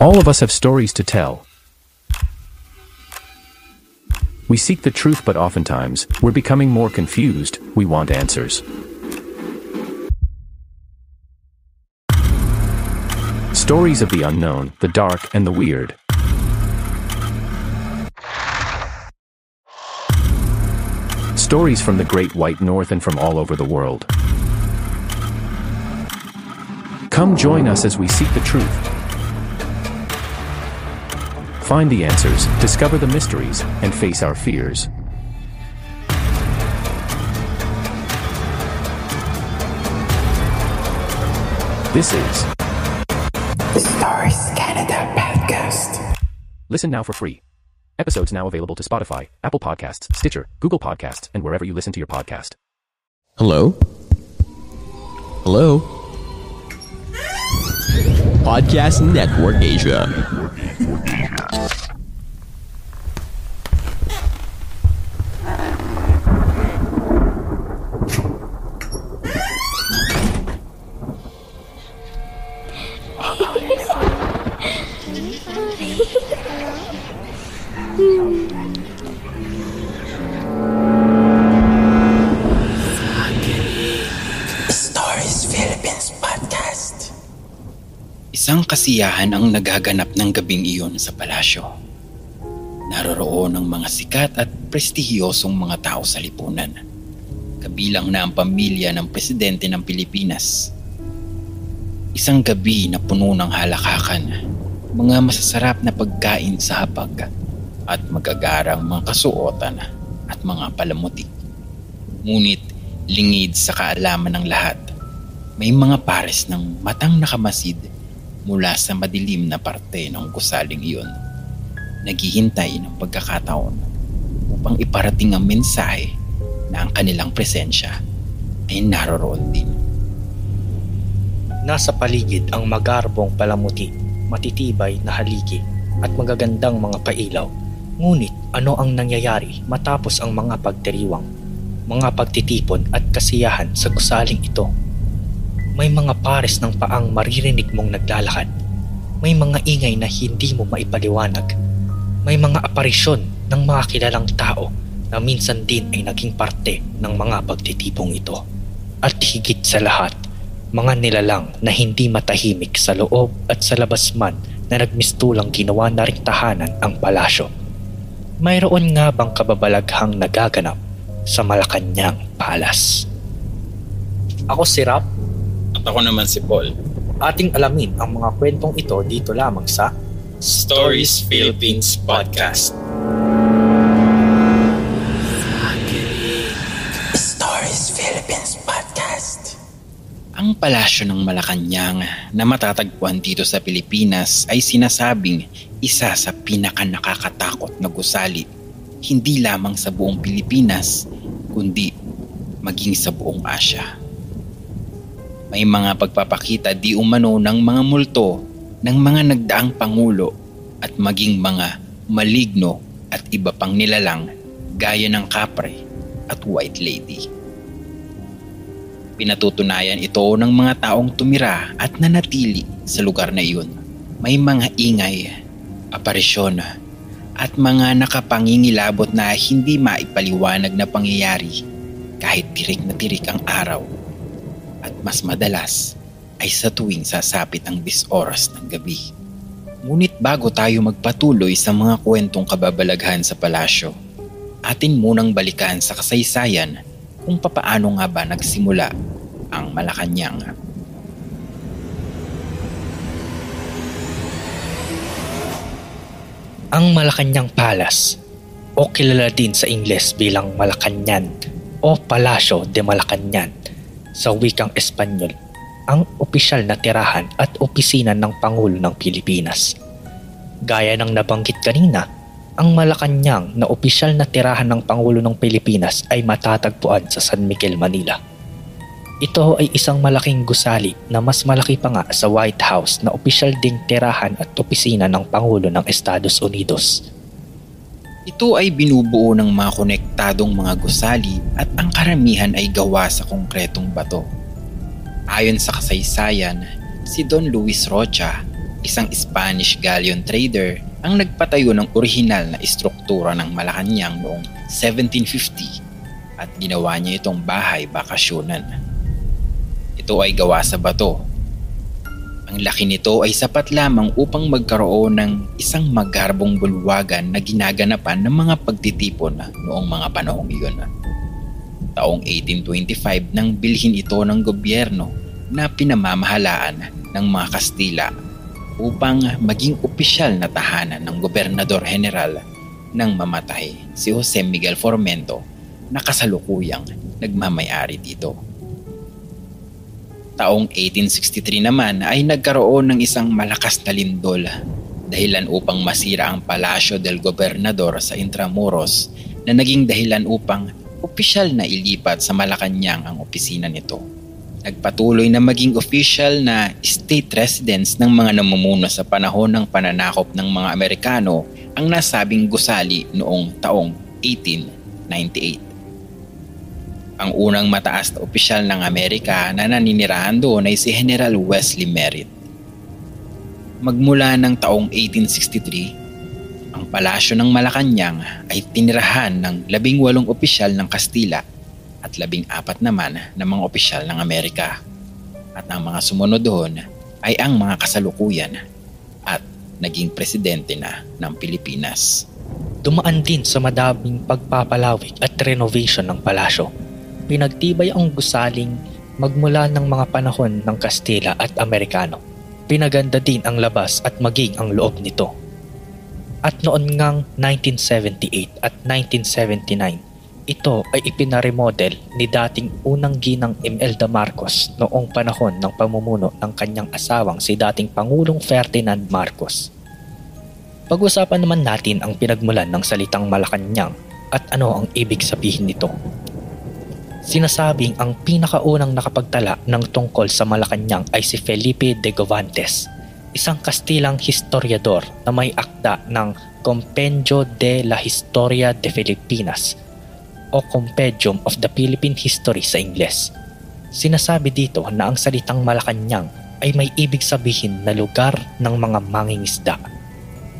All of us have stories to tell. We seek the truth, but oftentimes, we're becoming more confused. We want answers. Stories of the unknown, the dark, and the weird. Stories from the Great White North and from all over the world. Come join us as we seek the truth. Find the answers, discover the mysteries, and face our fears. This is The Stories Canada podcast. Listen now for free. Episodes now available to Spotify, Apple Podcasts, Stitcher, Google Podcasts, and wherever you listen to your podcast. Hello? Hello? Podcast Network Asia. Kasiyahan ang nagaganap ng gabing iyon sa palasyo. Naroroon ang mga sikat at prestihiyosong mga tao sa lipunan. Kabilang na ang pamilya ng presidente ng Pilipinas. Isang gabi na puno ng halakakan, mga masasarap na pagkain sa hapag, at magagarang mga kasuotan at mga palamuti. Ngunit lingid sa kaalaman ng lahat, may mga pares ng matang nakamasid mula sa madilim na parte ng gusaling iyon. Naghihintay ng pagkakataon upang iparating ang mensahe na ang kanilang presensya ay naroroon din. Nasa paligid ang magarbong palamuti, matitibay na haligi at magagandang mga pailaw. Ngunit ano ang nangyayari matapos ang mga pagdiriwang, mga pagtitipon at kasiyahan sa gusaling ito? May mga pares ng paang maririnig mong naglalakad. May mga ingay na hindi mo maipaliwanag. May mga aparisyon ng mga kilalang tao na minsan din ay naging parte ng mga pagtitipong ito. At higit sa lahat, mga nilalang na hindi matahimik sa loob at sa labas man na nagmistulang ginawa na ring tahanan ang palasyo. Mayroon nga bang kababalaghang nagaganap sa Malacanang Palace? Ako si Rap, At ako naman si Paul. ating alamin ang mga kwentong ito dito lamang sa Stories Philippines Podcast. Stories Philippines podcast. Ang palasyo ng Malacanang na matatagpuan dito sa Pilipinas ay sinasabing isa sa pinaka nakakatakot na gusali hindi lamang sa buong Pilipinas kundi maging sa buong Asya. May mga pagpapakita di umano ng mga multo ng mga nagdaang pangulo at maging mga maligno at iba pang nilalang gaya ng kapre at white lady. Pinatutunayan ito ng mga taong tumira at nanatili sa lugar na iyon. May mga ingay, aparisyon, at mga nakapangingilabot na hindi maipaliwanag na pangyayari kahit tirik na tirik ang araw. At mas madalas, ay sa tuwing sasapit ang 10 oras ng gabi. Ngunit bago tayo magpatuloy sa mga kwentong kababalaghan sa palasyo, atin munang balikan sa kasaysayan kung papaano nga ba nagsimula ang Malacanang. Ang Malacanang Palace o kilala din sa Ingles bilang Malacanang o Palacio de Malacanang sa wikang Espanyol ang opisyal na tirahan at opisina ng Pangulo ng Pilipinas. Gaya ng nabanggit kanina, ang Malacanang na opisyal na tirahan ng Pangulo ng Pilipinas ay matatagpuan sa San Miguel, Manila. Ito ay isang malaking gusali na mas malaki pa nga sa White House na opisyal ding tirahan at opisina ng Pangulo ng Estados Unidos. Ito ay binubuo ng mga konektadong mga gusali at ang karamihan ay gawa sa konkretong bato. Ayon sa kasaysayan, si Don Luis Rocha, isang Spanish galleon trader, ang nagpatayo ng orihinal na istruktura ng Malacanang noong 1750 at ginawa niya itong bahay bakasyonan. Ito ay gawa sa bato. Ang laki nito ay sapat lamang upang magkaroon ng isang magarbong bulwagan na ginaganapan ng mga pagtitipon noong mga panahong iyon. Taong 1825 nang bilhin ito ng gobyerno na pinamamahalaan ng mga Kastila upang maging opisyal na tahanan ng gobernador general nang mamatay si Jose Miguel Formento na kasalukuyang nagmamayari dito taong 1863 naman ay nagkaroon ng isang malakas na lindol dahilan upang masira ang Palasyo del Gobernador sa Intramuros na naging dahilan upang opisyal na ilipat sa Malacanang ang opisina nito. Nagpatuloy na maging official na state residence ng mga namumuno sa panahon ng pananakop ng mga Amerikano ang nasabing gusali noong taong 1898 ang unang mataas na opisyal ng Amerika na naninirahan doon ay si General Wesley Merritt. Magmula ng taong 1863, ang palasyo ng Malacanang ay tinirahan ng labing walong opisyal ng Kastila at labing apat naman ng mga opisyal ng Amerika. At ang mga sumunod doon ay ang mga kasalukuyan at naging presidente na ng Pilipinas. Dumaan din sa madaming pagpapalawig at renovation ng palasyo pinagtibay ang gusaling magmula ng mga panahon ng Kastila at Amerikano. Pinaganda din ang labas at maging ang loob nito. At noon ngang 1978 at 1979, ito ay ipinaremodel ni dating unang ginang Imelda Marcos noong panahon ng pamumuno ng kanyang asawang si dating Pangulong Ferdinand Marcos. Pag-usapan naman natin ang pinagmulan ng salitang Malacanang at ano ang ibig sabihin nito. Sinasabing ang pinakaunang nakapagtala ng tungkol sa Malacanang ay si Felipe de Govantes, isang Kastilang historiador na may akda ng Compendio de la Historia de Filipinas o Compendium of the Philippine History sa Ingles. Sinasabi dito na ang salitang Malacanang ay may ibig sabihin na lugar ng mga mangingisda.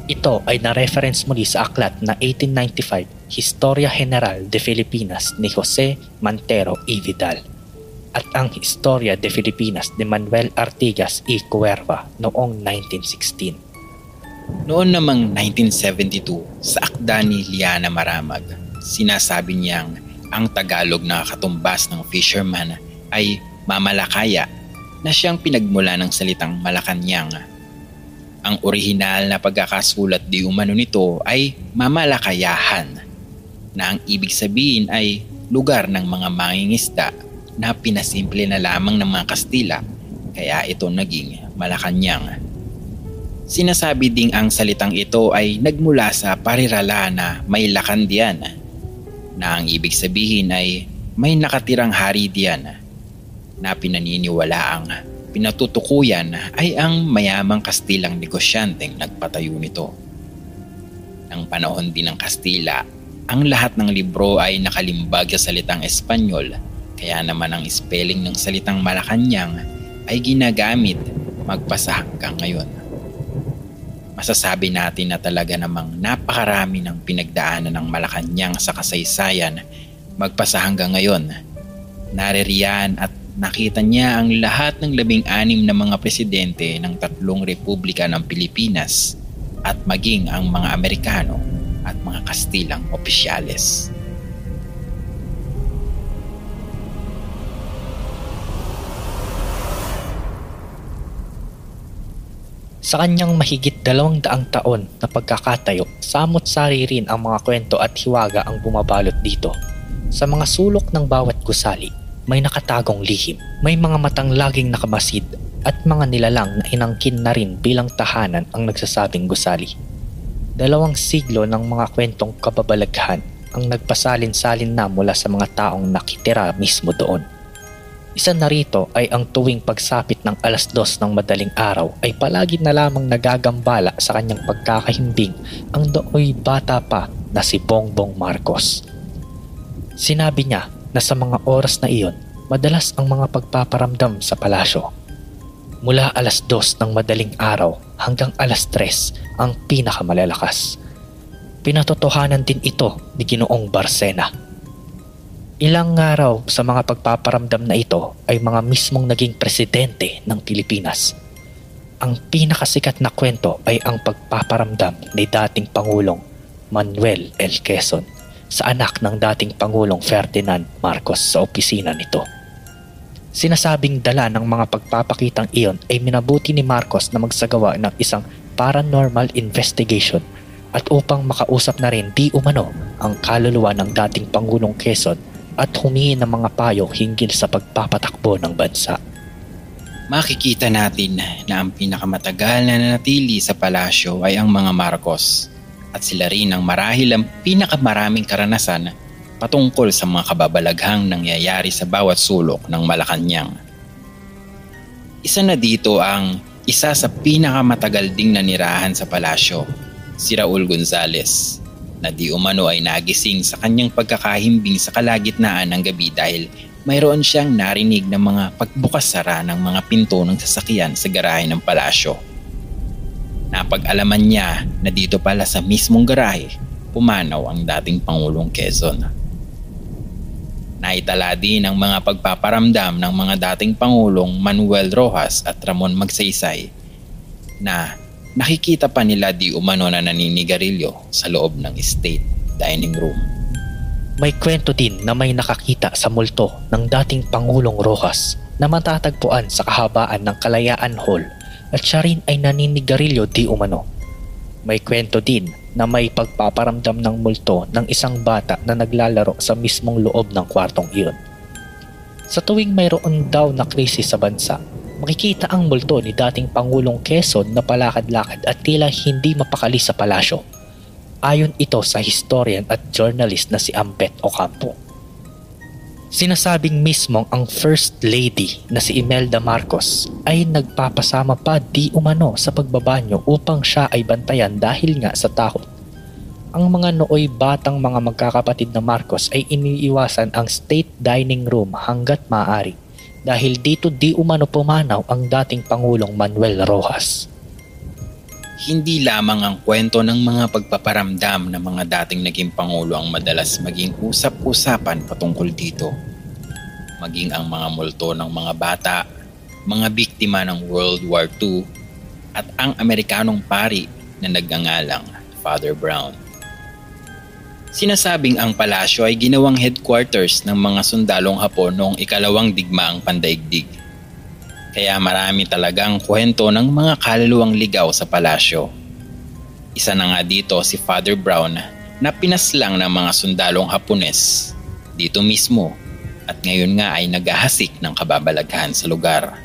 Ito ay na-reference muli sa aklat na 1895 Historia General de Filipinas ni Jose Mantero y Vidal at ang Historia de Filipinas ni Manuel Artigas y Cuerva noong 1916. Noon namang 1972 sa akda ni Liana Maramag, sinasabi niyang ang Tagalog na katumbas ng fisherman ay mamalakaya na siyang pinagmula ng salitang Malacanang. Ang orihinal na pagkakasulat di umano nito ay mamalakayahan na ang ibig sabihin ay lugar ng mga mangingisda na pinasimple na lamang ng mga Kastila kaya ito naging Malacanang. Sinasabi ding ang salitang ito ay nagmula sa parirala na may lakan diyan na ang ibig sabihin ay may nakatirang hari diyan na pinaniniwala ang pinatutukuyan ay ang mayamang Kastilang negosyanteng nagpatayo nito. Ang panahon din ng Kastila ang lahat ng libro ay nakalimbag sa salitang Espanyol kaya naman ang spelling ng salitang Malacanang ay ginagamit magpasa hanggang ngayon. Masasabi natin na talaga namang napakarami ng pinagdaanan ng Malacanang sa kasaysayan magpasa hanggang ngayon. Naririyan at nakita niya ang lahat ng labing-anim na mga presidente ng tatlong republika ng Pilipinas at maging ang mga Amerikano at mga Kastilang opisyales. Sa kanyang mahigit dalawang daang taon na pagkakatayo, samot-sari rin ang mga kwento at hiwaga ang bumabalot dito. Sa mga sulok ng bawat gusali, may nakatagong lihim, may mga matang laging nakamasid at mga nilalang na inangkin na rin bilang tahanan ang nagsasabing gusali. Dalawang siglo ng mga kwentong kababalaghan ang nagpasalin-salin na mula sa mga taong nakitira mismo doon. Isa na rito ay ang tuwing pagsapit ng alas dos ng madaling araw ay palagi na lamang nagagambala sa kanyang pagkakahimbing ang dooy bata pa na si Bongbong Marcos. Sinabi niya na sa mga oras na iyon, madalas ang mga pagpaparamdam sa palasyo. Mula alas dos ng madaling araw hanggang alas tres ang pinakamalalakas. Pinatotohanan din ito ni Ginoong Barsena Ilang araw sa mga pagpaparamdam na ito ay mga mismong naging presidente ng Pilipinas. Ang pinakasikat na kwento ay ang pagpaparamdam ni dating Pangulong Manuel L. Quezon sa anak ng dating Pangulong Ferdinand Marcos sa opisina nito. Sinasabing dala ng mga pagpapakitang iyon ay minabuti ni Marcos na magsagawa ng isang paranormal investigation at upang makausap na rin di umano ang kaluluwa ng dating Pangulong Quezon at humingi ng mga payo hinggil sa pagpapatakbo ng bansa. Makikita natin na ang pinakamatagal na nanatili sa palasyo ay ang mga Marcos at sila rin ang marahil ang pinakamaraming karanasan patungkol sa mga kababalaghang nangyayari sa bawat sulok ng Malacanang. Isa na dito ang isa sa pinakamatagal ding nanirahan sa palasyo, si Raul Gonzales na di umano ay nagising sa kanyang pagkakahimbing sa kalagitnaan ng gabi dahil mayroon siyang narinig ng mga pagbukas-sara ng mga pinto ng sasakyan sa garahe ng palasyo. Napag-alaman niya na dito pala sa mismong garahe pumanaw ang dating Pangulong Quezon. Naitala din ang mga pagpaparamdam ng mga dating Pangulong Manuel Rojas at Ramon Magsaysay na nakikita pa nila di umano na naninigarilyo sa loob ng state dining room. May kwento din na may nakakita sa multo ng dating Pangulong Rojas na matatagpuan sa kahabaan ng Kalayaan Hall at siya rin ay naninigarilyo di umano. May kwento din na may pagpaparamdam ng multo ng isang bata na naglalaro sa mismong loob ng kwartong iyon. Sa tuwing mayroon daw na krisis sa bansa, makikita ang multo ni dating Pangulong Quezon na palakad-lakad at tila hindi mapakali sa palasyo. Ayon ito sa historian at journalist na si Ambet Ocampo. Sinasabing mismong ang First Lady na si Imelda Marcos ay nagpapasama pa di umano sa pagbabanyo upang siya ay bantayan dahil nga sa takot. Ang mga nooy batang mga magkakapatid na Marcos ay iniiwasan ang state dining room hanggat maaari dahil dito di umano pumanaw ang dating Pangulong Manuel Rojas. Hindi lamang ang kwento ng mga pagpaparamdam ng mga dating naging Pangulo ang madalas maging usap-usapan patungkol dito. Maging ang mga multo ng mga bata, mga biktima ng World War II at ang Amerikanong pari na nagngangalang Father Brown. Sinasabing ang palasyo ay ginawang headquarters ng mga sundalong Hapon noong ikalawang digmaang pandaigdig. Kaya marami talagang kwento ng mga kaluluwang ligaw sa palasyo. Isa na nga dito si Father Brown na pinaslang ng mga sundalong Hapones dito mismo at ngayon nga ay naghahasik ng kababalaghan sa lugar.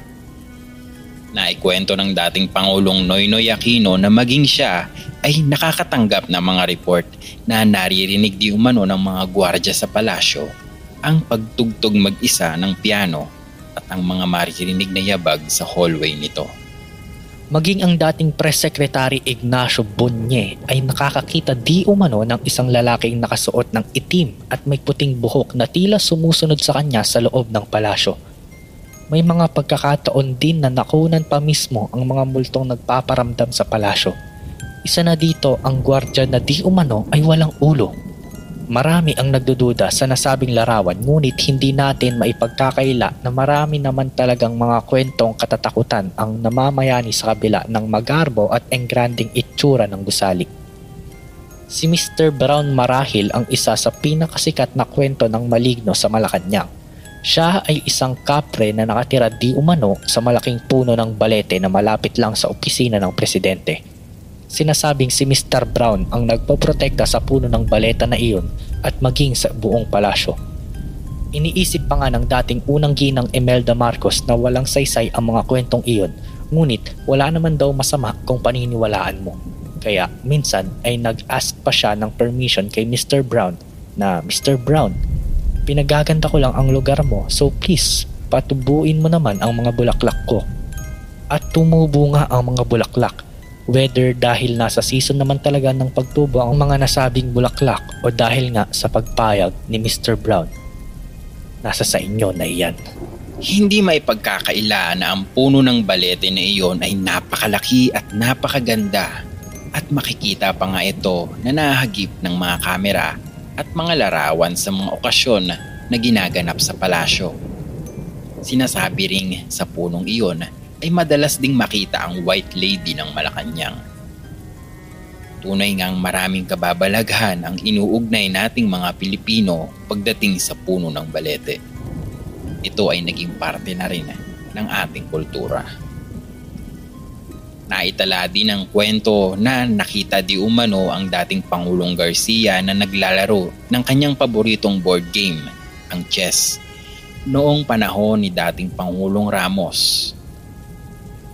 Naikwento ng dating Pangulong Noynoy Aquino na maging siya ay nakakatanggap ng mga report na naririnig di umano ng mga gwardya sa palasyo ang pagtugtog mag-isa ng piano ang mga maririnig na yabag sa hallway nito. Maging ang dating press secretary Ignacio Bonye ay nakakakita di umano ng isang lalaking nakasuot ng itim at may puting buhok na tila sumusunod sa kanya sa loob ng palasyo may mga pagkakataon din na nakunan pa mismo ang mga multong nagpaparamdam sa palasyo. Isa na dito ang gwardya na di umano ay walang ulo. Marami ang nagdududa sa nasabing larawan ngunit hindi natin maipagkakaila na marami naman talagang mga kwentong katatakutan ang namamayani sa kabila ng magarbo at engranding itsura ng gusali. Si Mr. Brown marahil ang isa sa pinakasikat na kwento ng maligno sa Malacanang. Siya ay isang kapre na nakatira di umano sa malaking puno ng balete na malapit lang sa opisina ng presidente. Sinasabing si Mr. Brown ang nagpoprotekta sa puno ng baleta na iyon at maging sa buong palasyo. Iniisip pa nga ng dating unang ginang Imelda Marcos na walang saysay ang mga kwentong iyon, ngunit wala naman daw masama kung paniniwalaan mo. Kaya minsan ay nag-ask pa siya ng permission kay Mr. Brown na Mr. Brown, pinagaganda ko lang ang lugar mo so please patubuin mo naman ang mga bulaklak ko. At tumubo nga ang mga bulaklak whether dahil nasa season naman talaga ng pagtubo ang mga nasabing bulaklak o dahil nga sa pagpayag ni Mr. Brown. Nasa sa inyo na iyan. Hindi may pagkakaila na ang puno ng balete na iyon ay napakalaki at napakaganda at makikita pa nga ito na nahagip ng mga kamera at mga larawan sa mga okasyon na ginaganap sa palasyo. Sinasabi ring sa punong iyon ay madalas ding makita ang White Lady ng Malacanang. Tunay ngang maraming kababalaghan ang inuugnay nating mga Pilipino pagdating sa puno ng balete. Ito ay naging parte na rin ng ating kultura. Naitala din ang kwento na nakita di umano ang dating Pangulong Garcia na naglalaro ng kanyang paboritong board game, ang chess, noong panahon ni dating Pangulong Ramos.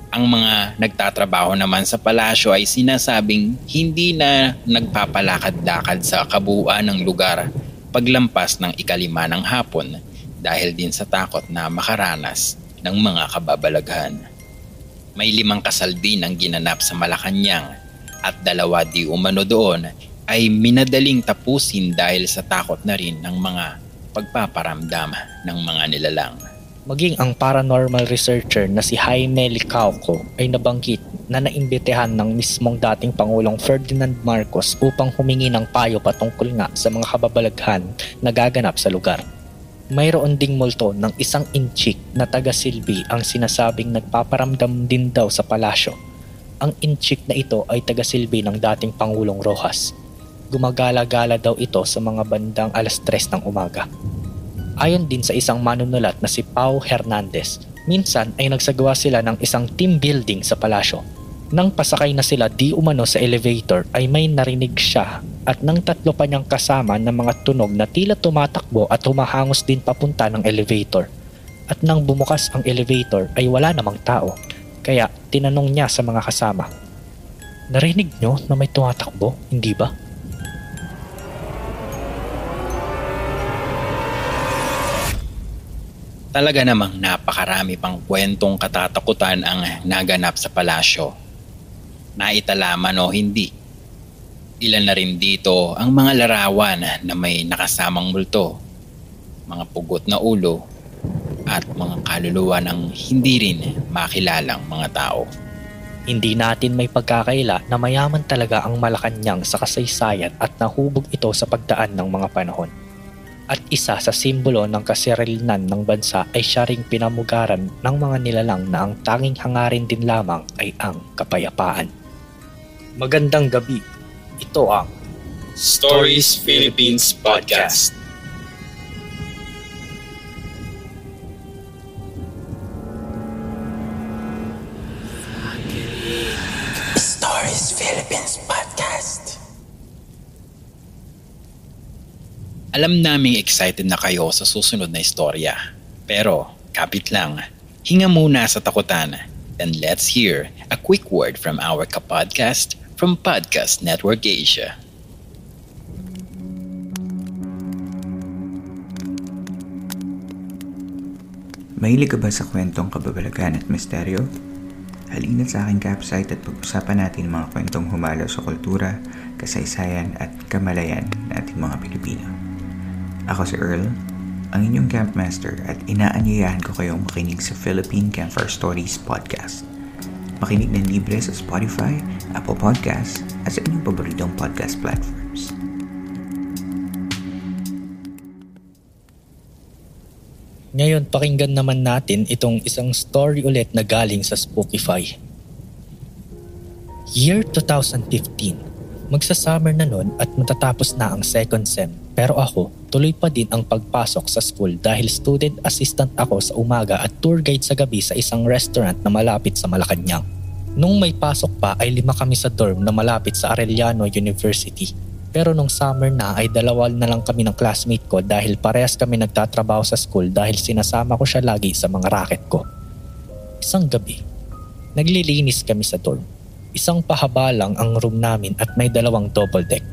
Ang mga nagtatrabaho naman sa palasyo ay sinasabing hindi na nagpapalakad-lakad sa kabuuan ng lugar paglampas ng ikalima ng hapon dahil din sa takot na makaranas ng mga kababalaghan. May limang kasal din ang ginanap sa Malacanang at dalawa di umano doon ay minadaling tapusin dahil sa takot na rin ng mga pagpaparamdam ng mga nilalang. Maging ang paranormal researcher na si Jaime Licauco ay nabanggit na naimbitehan ng mismong dating Pangulong Ferdinand Marcos upang humingi ng payo patungkol nga sa mga kababalaghan na gaganap sa lugar. Mayroon ding multo ng isang inchik na taga-silbi ang sinasabing nagpaparamdam din daw sa palasyo. Ang inchik na ito ay taga-silbi ng dating Pangulong Rojas. Gumagala-gala daw ito sa mga bandang alas 3 ng umaga. Ayon din sa isang manunulat na si Pau Hernandez, minsan ay nagsagawa sila ng isang team building sa palasyo. Nang pasakay na sila di umano sa elevator ay may narinig siya at nang tatlo pa niyang kasama ng mga tunog na tila tumatakbo at humahangos din papunta ng elevator. At nang bumukas ang elevator ay wala namang tao. Kaya tinanong niya sa mga kasama, Narinig niyo na may tumatakbo, hindi ba? Talaga namang napakarami pang kwentong katatakutan ang naganap sa palasyo. Naitalaman o hindi. Ilan na rin dito ang mga larawan na may nakasamang multo, mga pugot na ulo, at mga kaluluwa ng hindi rin makilalang mga tao. Hindi natin may pagkakaila na mayaman talaga ang Malacanang sa kasaysayan at nahubog ito sa pagdaan ng mga panahon at isa sa simbolo ng kaserilnan ng bansa ay siya ring pinamugaran ng mga nilalang na ang tanging hangarin din lamang ay ang kapayapaan. Magandang gabi. Ito ang Stories Philippines Podcast. Stories Philippines Podcast. Alam naming excited na kayo sa susunod na istorya. Pero, kapit lang. Hinga muna sa takutan. And let's hear a quick word from our kapodcast from Podcast Network Asia. Mahilig ka ba sa kwentong kababalagan at misteryo? Halina sa aking campsite at pag-usapan natin mga kwentong humalo sa kultura, kasaysayan at kamalayan ng ating mga Pilipino. Ako si Earl, ang inyong campmaster at inaanyayahan ko kayong makinig sa Philippine Campfire Stories Podcast. Makinig ng libre sa Spotify, Apple Podcasts at sa inyong paboritong podcast platforms. Ngayon pakinggan naman natin itong isang story ulit na galing sa Spookify. Year 2015 Magsa-summer na nun at matatapos na ang second sem. Pero ako, tuloy pa din ang pagpasok sa school dahil student assistant ako sa umaga at tour guide sa gabi sa isang restaurant na malapit sa Malacanang. Nung may pasok pa ay lima kami sa dorm na malapit sa Arellano University. Pero nung summer na ay dalawa na lang kami ng classmate ko dahil parehas kami nagtatrabaho sa school dahil sinasama ko siya lagi sa mga racket ko. Isang gabi, naglilinis kami sa dorm Isang pahaba lang ang room namin at may dalawang double deck.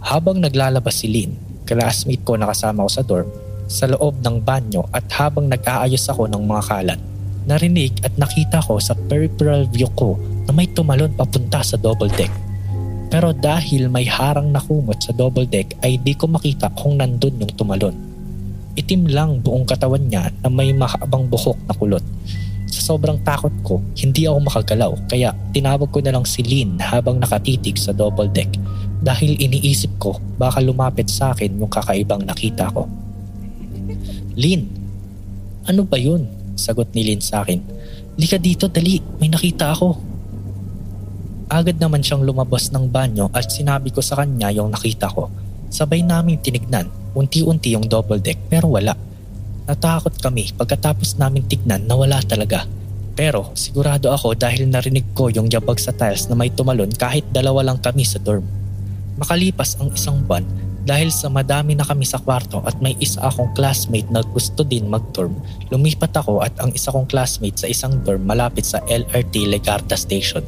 Habang naglalabas si Lynn, classmate ko na kasama ko sa dorm, sa loob ng banyo at habang nag-aayos ako ng mga kalat, narinig at nakita ko sa peripheral view ko na may tumalon papunta sa double deck. Pero dahil may harang na kumot sa double deck ay di ko makita kung nandun yung tumalon. Itim lang buong katawan niya na may mahabang buhok na kulot sa sobrang takot ko, hindi ako makagalaw kaya tinawag ko na lang si Lynn habang nakatitig sa double deck dahil iniisip ko baka lumapit sa akin yung kakaibang nakita ko. Lynn, ano ba yun? Sagot ni Lynn sa akin. Lika dito, dali, may nakita ako. Agad naman siyang lumabas ng banyo at sinabi ko sa kanya yung nakita ko. Sabay namin tinignan, unti-unti yung double deck pero wala. Natakot kami pagkatapos namin tignan na wala talaga. Pero sigurado ako dahil narinig ko yung yabag sa tiles na may tumalon kahit dalawa lang kami sa dorm. Makalipas ang isang buwan dahil sa madami na kami sa kwarto at may isa akong classmate na gusto din mag-dorm, lumipat ako at ang isa kong classmate sa isang dorm malapit sa LRT Legarda Station.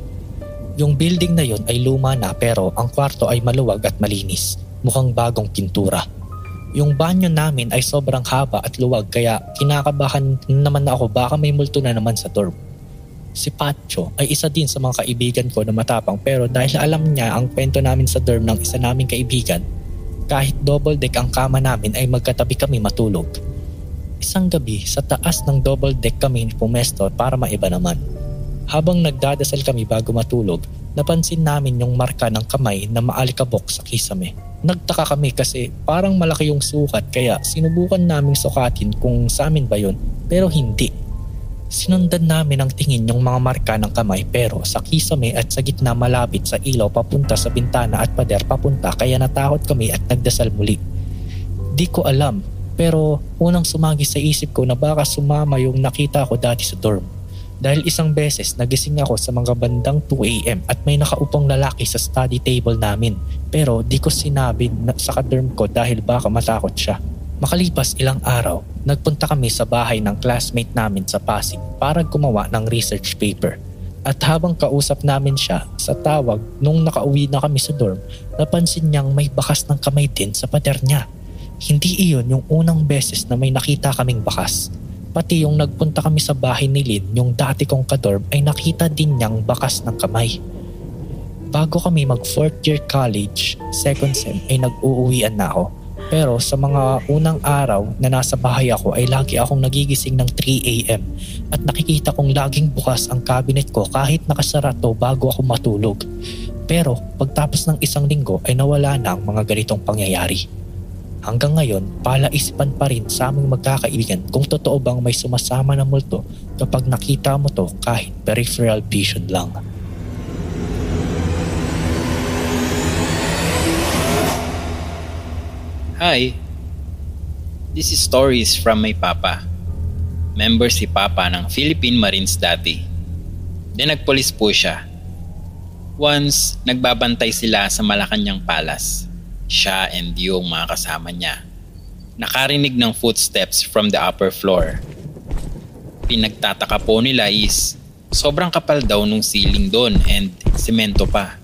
Yung building na yon ay luma na pero ang kwarto ay maluwag at malinis, mukhang bagong pintura. Yung banyo namin ay sobrang haba at luwag kaya kinakabahan naman ako baka may multo na naman sa dorm. Si Pacho ay isa din sa mga kaibigan ko na matapang pero dahil alam niya ang kwento namin sa dorm ng isa naming kaibigan, kahit double deck ang kama namin ay magkatabi kami matulog. Isang gabi sa taas ng double deck kami pumesto para maiba naman. Habang nagdadasal kami bago matulog, napansin namin yung marka ng kamay na maalikabok sa kisame. Nagtaka kami kasi parang malaki yung sukat kaya sinubukan naming sukatin kung sa amin ba yun pero hindi. Sinundan namin ang tingin yung mga marka ng kamay pero sa kisame at sa gitna malapit sa ilaw papunta sa bintana at pader papunta kaya natakot kami at nagdasal muli. Di ko alam pero unang sumagi sa isip ko na baka sumama yung nakita ko dati sa dorm. Dahil isang beses nagising ako sa mga bandang 2am at may nakaupang lalaki sa study table namin pero di ko sinabi na sa kadorm ko dahil baka matakot siya. Makalipas ilang araw, nagpunta kami sa bahay ng classmate namin sa Pasig para gumawa ng research paper. At habang kausap namin siya sa tawag nung nakauwi na kami sa dorm, napansin niyang may bakas ng kamay din sa pader niya. Hindi iyon yung unang beses na may nakita kaming bakas. Pati yung nagpunta kami sa bahay ni Lynn, yung dati kong kadorm ay nakita din niyang bakas ng kamay. Bago kami mag fourth year college, second sem ay nag-uuwian na ako. Pero sa mga unang araw na nasa bahay ako ay lagi akong nagigising ng 3am at nakikita kong laging bukas ang cabinet ko kahit nakasara to bago ako matulog. Pero pagtapos ng isang linggo ay nawala na ang mga ganitong pangyayari. Hanggang ngayon, palaisipan pa rin sa aming magkakaibigan kung totoo bang may sumasama na multo kapag nakita mo to kahit peripheral vision lang. Hi, this is stories from my papa. Member si papa ng Philippine Marines dati. Then nagpolis po siya. Once, nagbabantay sila sa Malacanang Palace siya and yung mga kasama niya. Nakarinig ng footsteps from the upper floor. Pinagtataka po nila is sobrang kapal daw nung ceiling doon and semento pa.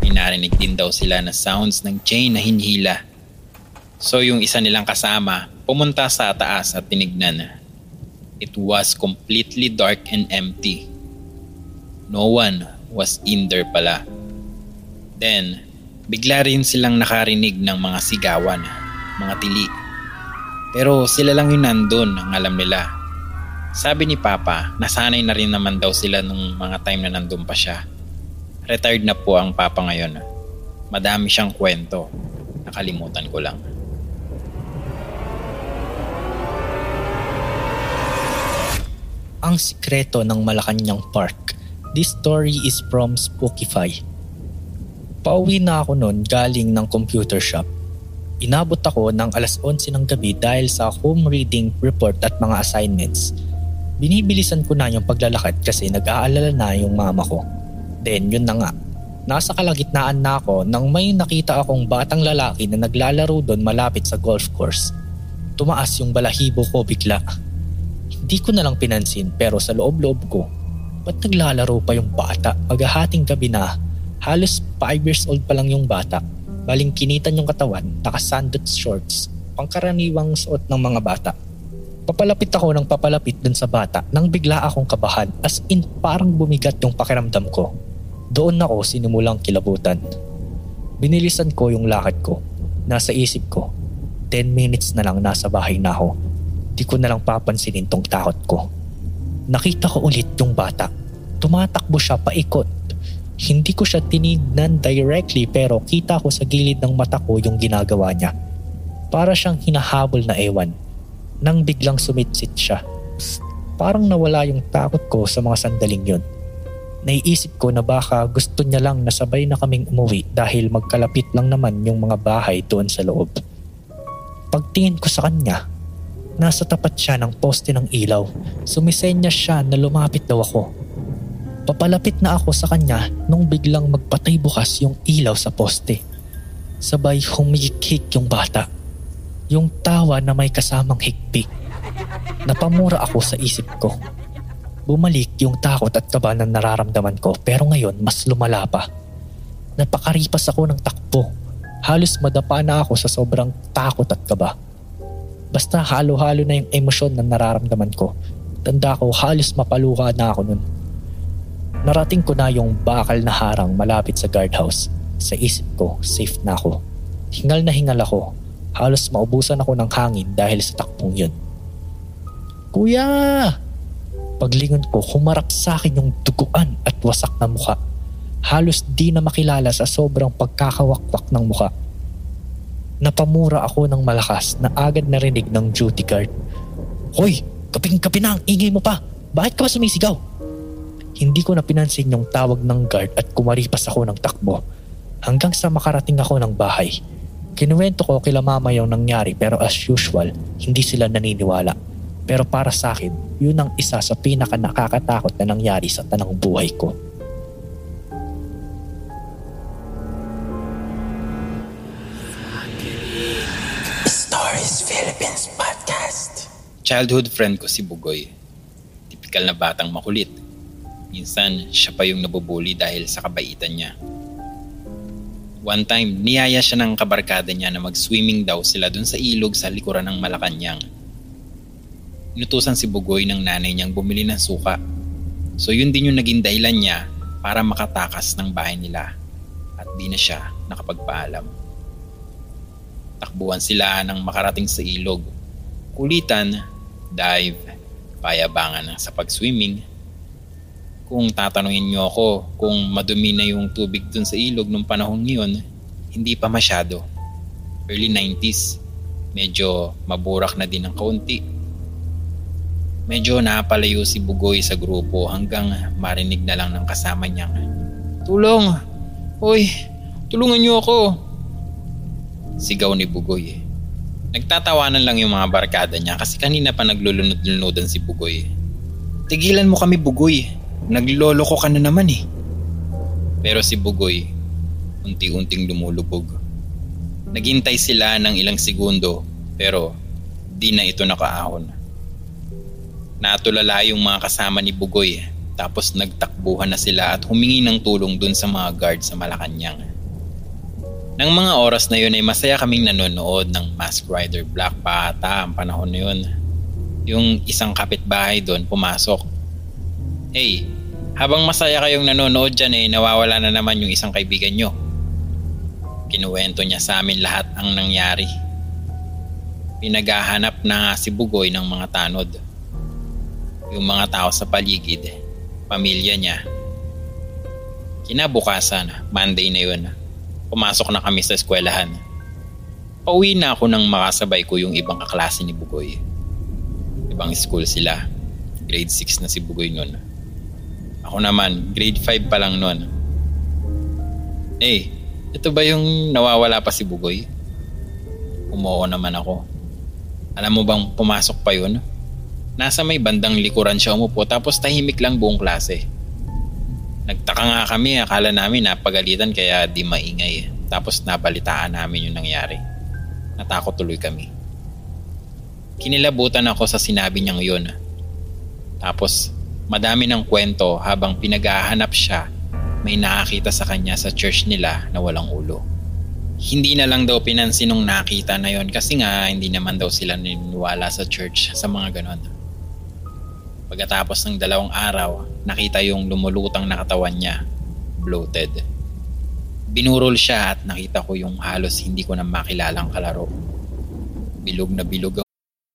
Pinarinig din daw sila na sounds ng chain na hinihila. So yung isa nilang kasama pumunta sa taas at tinignan. It was completely dark and empty. No one was in there pala. Then, Bigla rin silang nakarinig ng mga sigawan, mga tili. Pero sila lang yung nandun ang alam nila. Sabi ni Papa, nasanay na rin naman daw sila nung mga time na nandun pa siya. Retired na po ang Papa ngayon. Madami siyang kwento. Nakalimutan ko lang. Ang Sikreto ng Malacanang Park. This story is from Spookify. Pauwi na ako noon galing ng computer shop. Inabot ako ng alas 11 ng gabi dahil sa home reading report at mga assignments. Binibilisan ko na yung paglalakad kasi nag-aalala na yung mama ko. Then yun na nga, nasa kalagitnaan na ako nang may nakita akong batang lalaki na naglalaro doon malapit sa golf course. Tumaas yung balahibo ko bigla. Hindi ko na lang pinansin pero sa loob-loob ko, ba't naglalaro pa yung bata? Paghahating gabi na, halos 5 years old pa lang yung bata. Baling kinitan yung katawan, naka-sandals shorts, pangkaraniwang suot ng mga bata. Papalapit ako ng papalapit dun sa bata nang bigla akong kabahan as in parang bumigat yung pakiramdam ko. Doon ako sinimulang kilabutan. Binilisan ko yung lakad ko. Nasa isip ko, 10 minutes na lang nasa bahay na ako Di ko na lang papansinin tong takot ko. Nakita ko ulit yung bata. Tumatakbo siya paikot. Hindi ko siya tinignan directly pero kita ko sa gilid ng mata ko yung ginagawa niya. Para siyang hinahabol na ewan. Nang biglang sumitsit siya. Parang nawala yung takot ko sa mga sandaling yun. Naiisip ko na baka gusto niya lang na sabay na kaming umuwi dahil magkalapit lang naman yung mga bahay doon sa loob. Pagtingin ko sa kanya, Nasa tapat siya ng poste ng ilaw. Sumisenya siya na lumapit daw ako. Papalapit na ako sa kanya nung biglang magpatay bukas yung ilaw sa poste. Sabay humigik yung bata. Yung tawa na may kasamang higpik. Napamura ako sa isip ko. Bumalik yung takot at kaba na nararamdaman ko pero ngayon mas lumala pa. Napakaripas ako ng takbo. Halos madapa na ako sa sobrang takot at kaba. Basta halo-halo na yung emosyon na nararamdaman ko. Tanda ko halos mapaluka na ako nun. Narating ko na yung bakal na harang malapit sa guardhouse. Sa isip ko, safe na ako. Hingal na hingal ako. Halos maubusan ako ng hangin dahil sa takpong yun. Kuya! Paglingon ko, humarap sa akin yung duguan at wasak na mukha. Halos di na makilala sa sobrang pagkakawakwak ng mukha. Napamura ako ng malakas na agad narinig ng duty guard. Hoy, kaping-kapi na ang ingay mo pa. Bakit ka ba sumisigaw? Hindi ko na pinansin yung tawag ng guard at kumaripas ako ng takbo. Hanggang sa makarating ako ng bahay. Kinuwento ko kila mama yung nangyari pero as usual, hindi sila naniniwala. Pero para sa akin, yun ang isa sa pinaka nakakatakot na nangyari sa tanang buhay ko. Stories Philippines Podcast. Childhood friend ko si Bugoy. Tipikal na batang makulit. Minsan, siya pa yung nabubuli dahil sa kabaitan niya. One time, niyaya siya ng kabarkada niya na mag-swimming daw sila dun sa ilog sa likuran ng Malacanang. Inutusan si Bugoy ng nanay niyang bumili ng suka. So yun din yung naging dahilan niya para makatakas ng bahay nila at di na siya nakapagpaalam. Takbuhan sila nang makarating sa ilog. Kulitan, dive, payabangan sa pag-swimming. Kung tatanungin niyo ako kung madumi na yung tubig dun sa ilog nung panahon ngayon, hindi pa masyado. Early 90s, medyo maburak na din ng kaunti. Medyo napalayo si Bugoy sa grupo hanggang marinig na lang ng kasama niyang, Tulong! Hoy, tulungan niyo ako! Sigaw ni Bugoy. Nagtatawanan lang yung mga barkada niya kasi kanina pa naglulunod-lunodan si Bugoy. Tigilan mo kami Bugoy. Naglolo ko ka na naman eh. Pero si Bugoy, unti-unting lumulubog. Naghintay sila ng ilang segundo pero di na ito nakaahon. Natulala yung mga kasama ni Bugoy tapos nagtakbuhan na sila at humingi ng tulong dun sa mga guard sa Malacanang. Nang mga oras na yun ay masaya kaming nanonood ng Mask Rider Black pa ata ang panahon na yun. Yung isang kapitbahay doon pumasok. Hey, habang masaya kayong nanonood dyan eh nawawala na naman yung isang kaibigan nyo. Kinuwento niya sa amin lahat ang nangyari. Pinaghahanap na nga si Bugoy ng mga tanod. Yung mga tao sa paligid, pamilya niya. Kinabukasan, Monday na yun, pumasok na kami sa eskwelahan. Pauwi na ako nang makasabay ko yung ibang kaklase ni Bugoy. Ibang school sila. Grade 6 na si Bugoy nun. Ako naman, grade 5 pa lang nun. Eh, ito ba yung nawawala pa si Bugoy? Umuo naman ako. Alam mo bang pumasok pa yun? Nasa may bandang likuran siya umupo tapos tahimik lang buong klase. Nagtaka nga kami, akala namin napagalitan kaya di maingay. Tapos nabalitaan namin yung nangyari. Natakot tuloy kami. Kinilabutan ako sa sinabi niyang yun. Tapos madami ng kwento habang pinaghahanap siya may nakakita sa kanya sa church nila na walang ulo. Hindi na lang daw pinansin nung nakita na yon kasi nga hindi naman daw sila niniwala sa church sa mga ganon. Pagkatapos ng dalawang araw, nakita yung lumulutang na katawan niya, bloated. Binurol siya at nakita ko yung halos hindi ko na makilalang kalaro. Bilog na bilog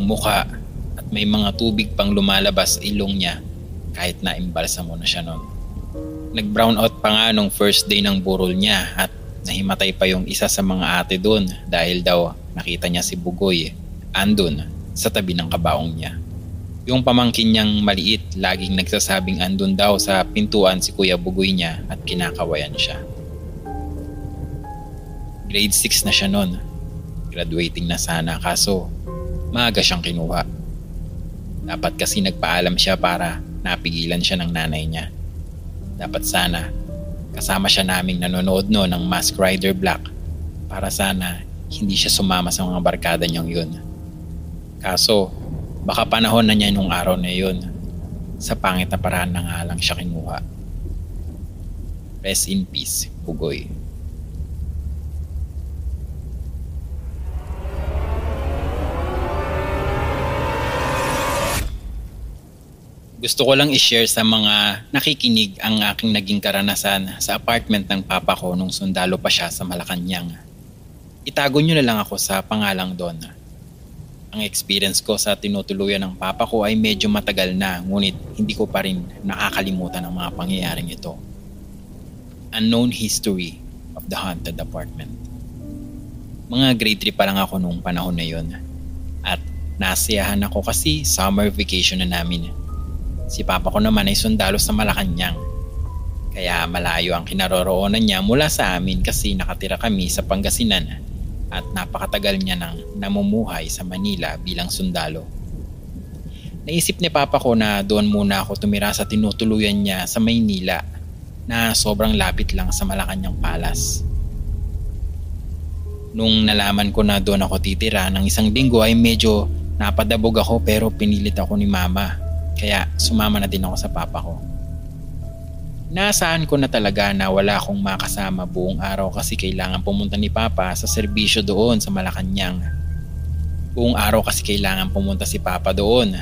Mukha at may mga tubig pang lumalabas sa ilong niya kahit na imbalsa mo na siya noon. Nag-brown out pa nga nung first day ng burol niya at nahimatay pa yung isa sa mga ate doon dahil daw nakita niya si Bugoy andun sa tabi ng kabaong niya. Yung pamangkin niyang maliit laging nagsasabing andun daw sa pintuan si Kuya Bugoy niya at kinakawayan siya. Grade 6 na siya noon. Graduating na sana kaso maaga siyang kinuha. Dapat kasi nagpaalam siya para napigilan siya ng nanay niya. Dapat sana kasama siya naming nanonood no ng Mask Rider Black para sana hindi siya sumama sa mga barkada niyang yun. Kaso baka panahon na niya nung araw na yun. Sa pangit na paraan na nga lang siya kinuha. Rest in peace, Pugoy. Gusto ko lang i-share sa mga nakikinig ang aking naging karanasan sa apartment ng papa ko nung sundalo pa siya sa Malacanang. Itago nyo na lang ako sa pangalang Don. Ang experience ko sa tinutuluyan ng papa ko ay medyo matagal na ngunit hindi ko pa rin nakakalimutan ang mga pangyayaring ito. Unknown History of the Haunted Apartment. Mga grade 3 pa lang ako nung panahon na yon. At nasiyahan ako kasi summer vacation na namin Si papa ko naman ay sundalo sa Malacanang. Kaya malayo ang kinaroroonan niya mula sa amin kasi nakatira kami sa Pangasinan at napakatagal niya nang namumuhay sa Manila bilang sundalo. Naisip ni papa ko na doon muna ako tumira sa tinutuluyan niya sa Maynila na sobrang lapit lang sa Malacanang Palace. Nung nalaman ko na doon ako titira ng isang linggo ay medyo napadabog ako pero pinilit ako ni mama kaya sumama na din ako sa papa ko. Nasaan ko na talaga na wala akong makasama buong araw kasi kailangan pumunta ni Papa sa serbisyo doon sa Malacanang. Buong araw kasi kailangan pumunta si Papa doon.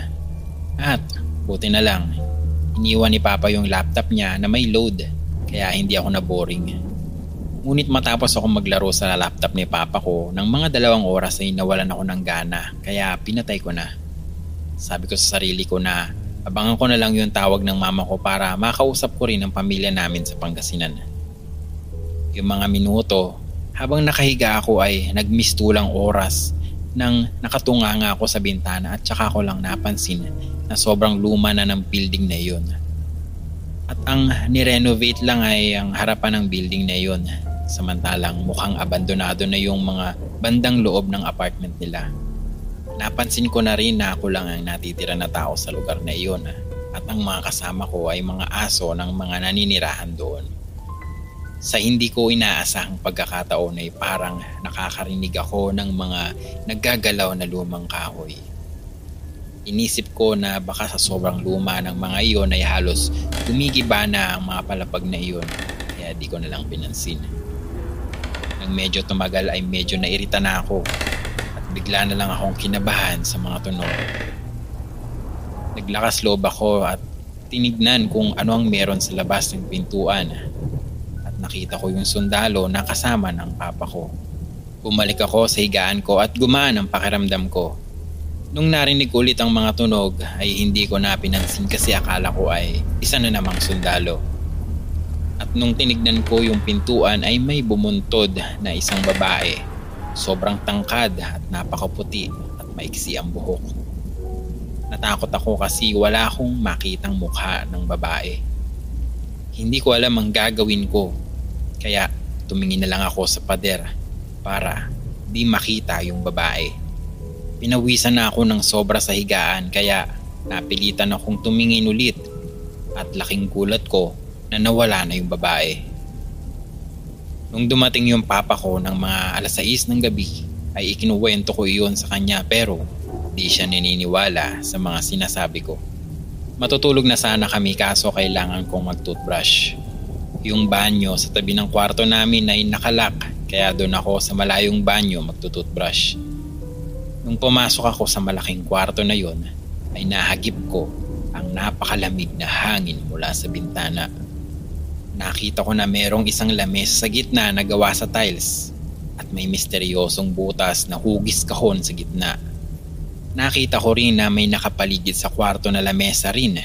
At buti na lang, iniwan ni Papa yung laptop niya na may load kaya hindi ako na boring. Ngunit matapos ako maglaro sa laptop ni Papa ko, ng mga dalawang oras ay nawalan ako ng gana kaya pinatay ko na. Sabi ko sa sarili ko na Abangan ko na lang yung tawag ng mama ko para makausap ko rin ang pamilya namin sa Pangasinan. Yung mga minuto, habang nakahiga ako ay nagmistulang oras nang nakatunga nga ako sa bintana at saka ko lang napansin na sobrang luma na ng building na yun. At ang nirenovate lang ay ang harapan ng building na yun samantalang mukhang abandonado na yung mga bandang loob ng apartment nila. Napansin ko na rin na ako lang ang natitira na tao sa lugar na iyon. at ang mga kasama ko ay mga aso ng mga naninirahan doon. Sa hindi ko inaasahang pagkakataon ay parang nakakarinig ako ng mga naggagalaw na lumang kahoy. Inisip ko na baka sa sobrang luma ng mga iyon ay halos gumigiba na ang mga palapag na iyon kaya di ko na lang pinansin. Nang medyo tumagal ay medyo nairita na ako bigla na lang akong kinabahan sa mga tunog. Naglakas loob ako at tinignan kung ano ang meron sa labas ng pintuan at nakita ko yung sundalo na kasama ng papa ko. Bumalik ako sa higaan ko at gumaan ang pakiramdam ko Nung narinig ulit ang mga tunog ay hindi ko na pinansin kasi akala ko ay isa na namang sundalo. At nung tinignan ko yung pintuan ay may bumuntod na isang babae. Sobrang tangkad at napakaputi at maiksi ang buhok. Natakot ako kasi wala akong makitang mukha ng babae. Hindi ko alam ang gagawin ko. Kaya tumingin na lang ako sa pader para di makita yung babae. Pinawisan na ako ng sobra sa higaan kaya napilitan akong tumingin ulit at laking gulat ko na nawala na yung babae. Nung dumating yung papa ko ng mga alas 6 ng gabi ay ikinuwento ko iyon sa kanya pero di siya naniniwala sa mga sinasabi ko. Matutulog na sana kami kaso kailangan kong mag-toothbrush. Yung banyo sa tabi ng kwarto namin ay nakalak kaya doon ako sa malayong banyo magtutoothbrush. Nung pumasok ako sa malaking kwarto na yon, ay nahagip ko ang napakalamig na hangin mula sa bintana. Nakita ko na merong isang lamesa sa gitna na gawa sa tiles at may misteryosong butas na hugis kahon sa gitna. Nakita ko rin na may nakapaligid sa kwarto na lamesa rin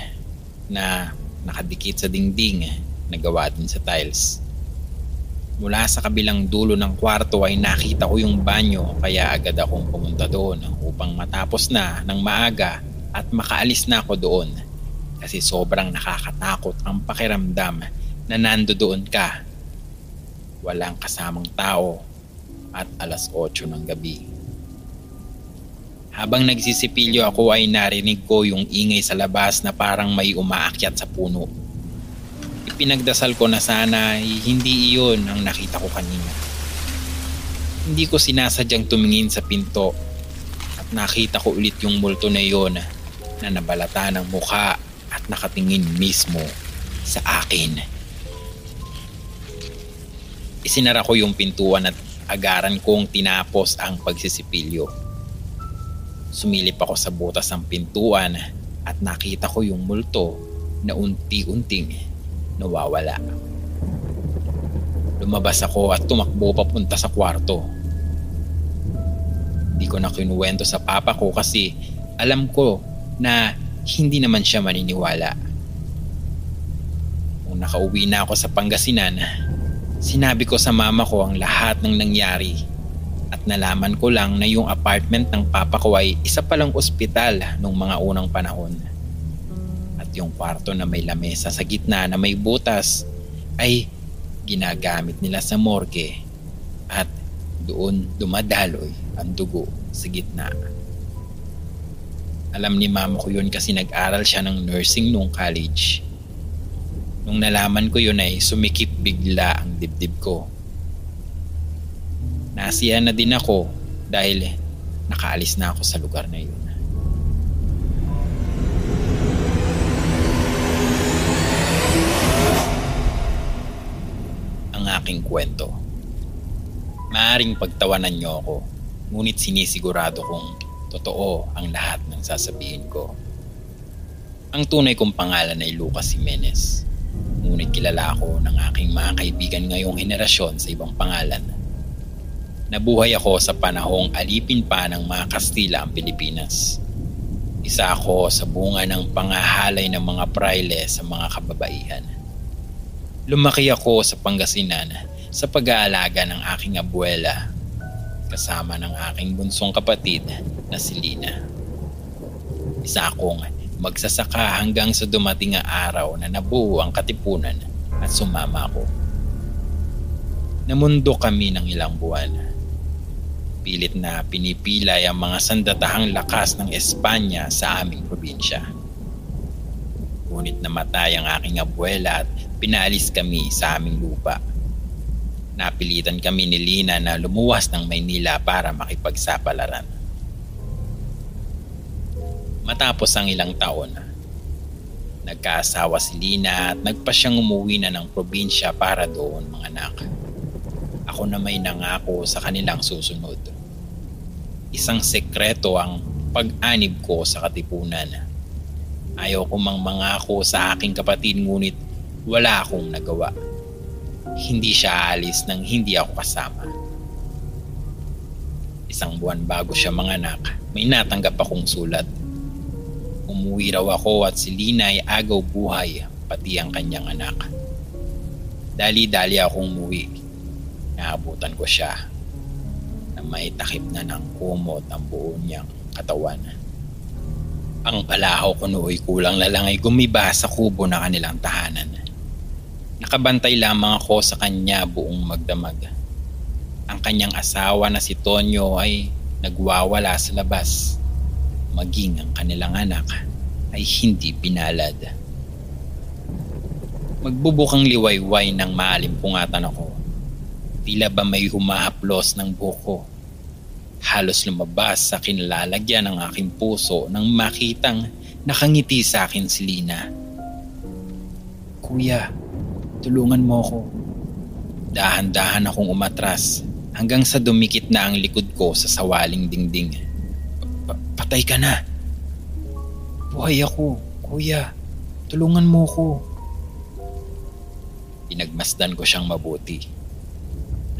na nakadikit sa dingding na gawa din sa tiles. Mula sa kabilang dulo ng kwarto ay nakita ko yung banyo kaya agad akong pumunta doon upang matapos na ng maaga at makaalis na ako doon kasi sobrang nakakatakot ang pakiramdam na nando doon ka. Walang kasamang tao at alas 8 ng gabi. Habang nagsisipilyo ako ay narinig ko yung ingay sa labas na parang may umaakyat sa puno Ipinagdasal ko na sana hindi iyon ang nakita ko kanina. Hindi ko sinasadyang tumingin sa pinto at nakita ko ulit yung multo na iyon na nabalata ng mukha at nakatingin mismo sa akin. Isinara ko yung pintuan at agaran kong tinapos ang pagsisipilyo. Sumilip ako sa butas ng pintuan at nakita ko yung multo na unti-unting nawawala. Lumabas ako at tumakbo papunta sa kwarto. Hindi ko na kinuwento sa papa ko kasi alam ko na hindi naman siya maniniwala. Nung nakauwi na ako sa Pangasinan, sinabi ko sa mama ko ang lahat ng nangyari at nalaman ko lang na yung apartment ng papa ko ay isa palang ospital nung mga unang panahon yung kwarto na may lamesa sa gitna na may butas ay ginagamit nila sa morgue at doon dumadaloy ang dugo sa gitna. Alam ni mama ko yun kasi nag-aral siya ng nursing nung college. Nung nalaman ko yun ay sumikip bigla ang dibdib ko. Nasiya na din ako dahil nakaalis na ako sa lugar na yun. aking kwento. Maaring pagtawanan niyo ako, ngunit sinisigurado kong totoo ang lahat ng sasabihin ko. Ang tunay kong pangalan ay Lucas Jimenez. Ngunit kilala ako ng aking mga kaibigan ngayong henerasyon sa ibang pangalan. Nabuhay ako sa panahong alipin pa ng mga Kastila ang Pilipinas. Isa ako sa bunga ng pangahalay ng mga praile sa mga kababaihan. Lumaki ako sa Pangasinan sa pag-aalaga ng aking abuela kasama ng aking bunsong kapatid na si Lina. Isa akong magsasaka hanggang sa dumating ang araw na nabuo ang katipunan at sumama ako. Namundo kami ng ilang buwan. Pilit na pinipilay ang mga sandatahang lakas ng Espanya sa aming probinsya. Ngunit namatay ang aking abuela at pinaalis kami sa aming lupa. Napilitan kami ni Lina na lumuwas ng Maynila para makipagsapalaran. Matapos ang ilang taon, nagkaasawa si Lina at nagpa siyang umuwi na ng probinsya para doon mga anak. Ako na may nangako sa kanilang susunod. Isang sekreto ang pag-anib ko sa katipunan. Ayaw ko mang mangako sa aking kapatid ngunit wala akong nagawa. Hindi siya alis nang hindi ako kasama. Isang buwan bago siya manganak, may natanggap akong sulat Umuwi raw ako at si Lina ay agaw buhay pati ang kanyang anak. Dali-dali akong umuwi. Naabutan ko siya na may takip na ng kumot ang buo niyang katawan. Ang palahaw ko nooy kulang na lang ay gumiba sa kubo na kanilang tahanan. Nakabantay lamang ako sa kanya buong magdamag. Ang kanyang asawa na si Tonyo ay nagwawala sa labas maging ang kanilang anak ay hindi pinalad. Magbubukang liwayway ng maalimpungatan ako. Tila ba may humahaplos ng buko. Halos lumabas sa kinalalagyan ng aking puso nang makitang nakangiti sa akin si Lina. Kuya, tulungan mo ako. Dahan-dahan akong umatras hanggang sa dumikit na ang likod ko sa sawaling dingding. Patay ka na. Buhay ako, kuya. Tulungan mo ko. Pinagmasdan ko siyang mabuti.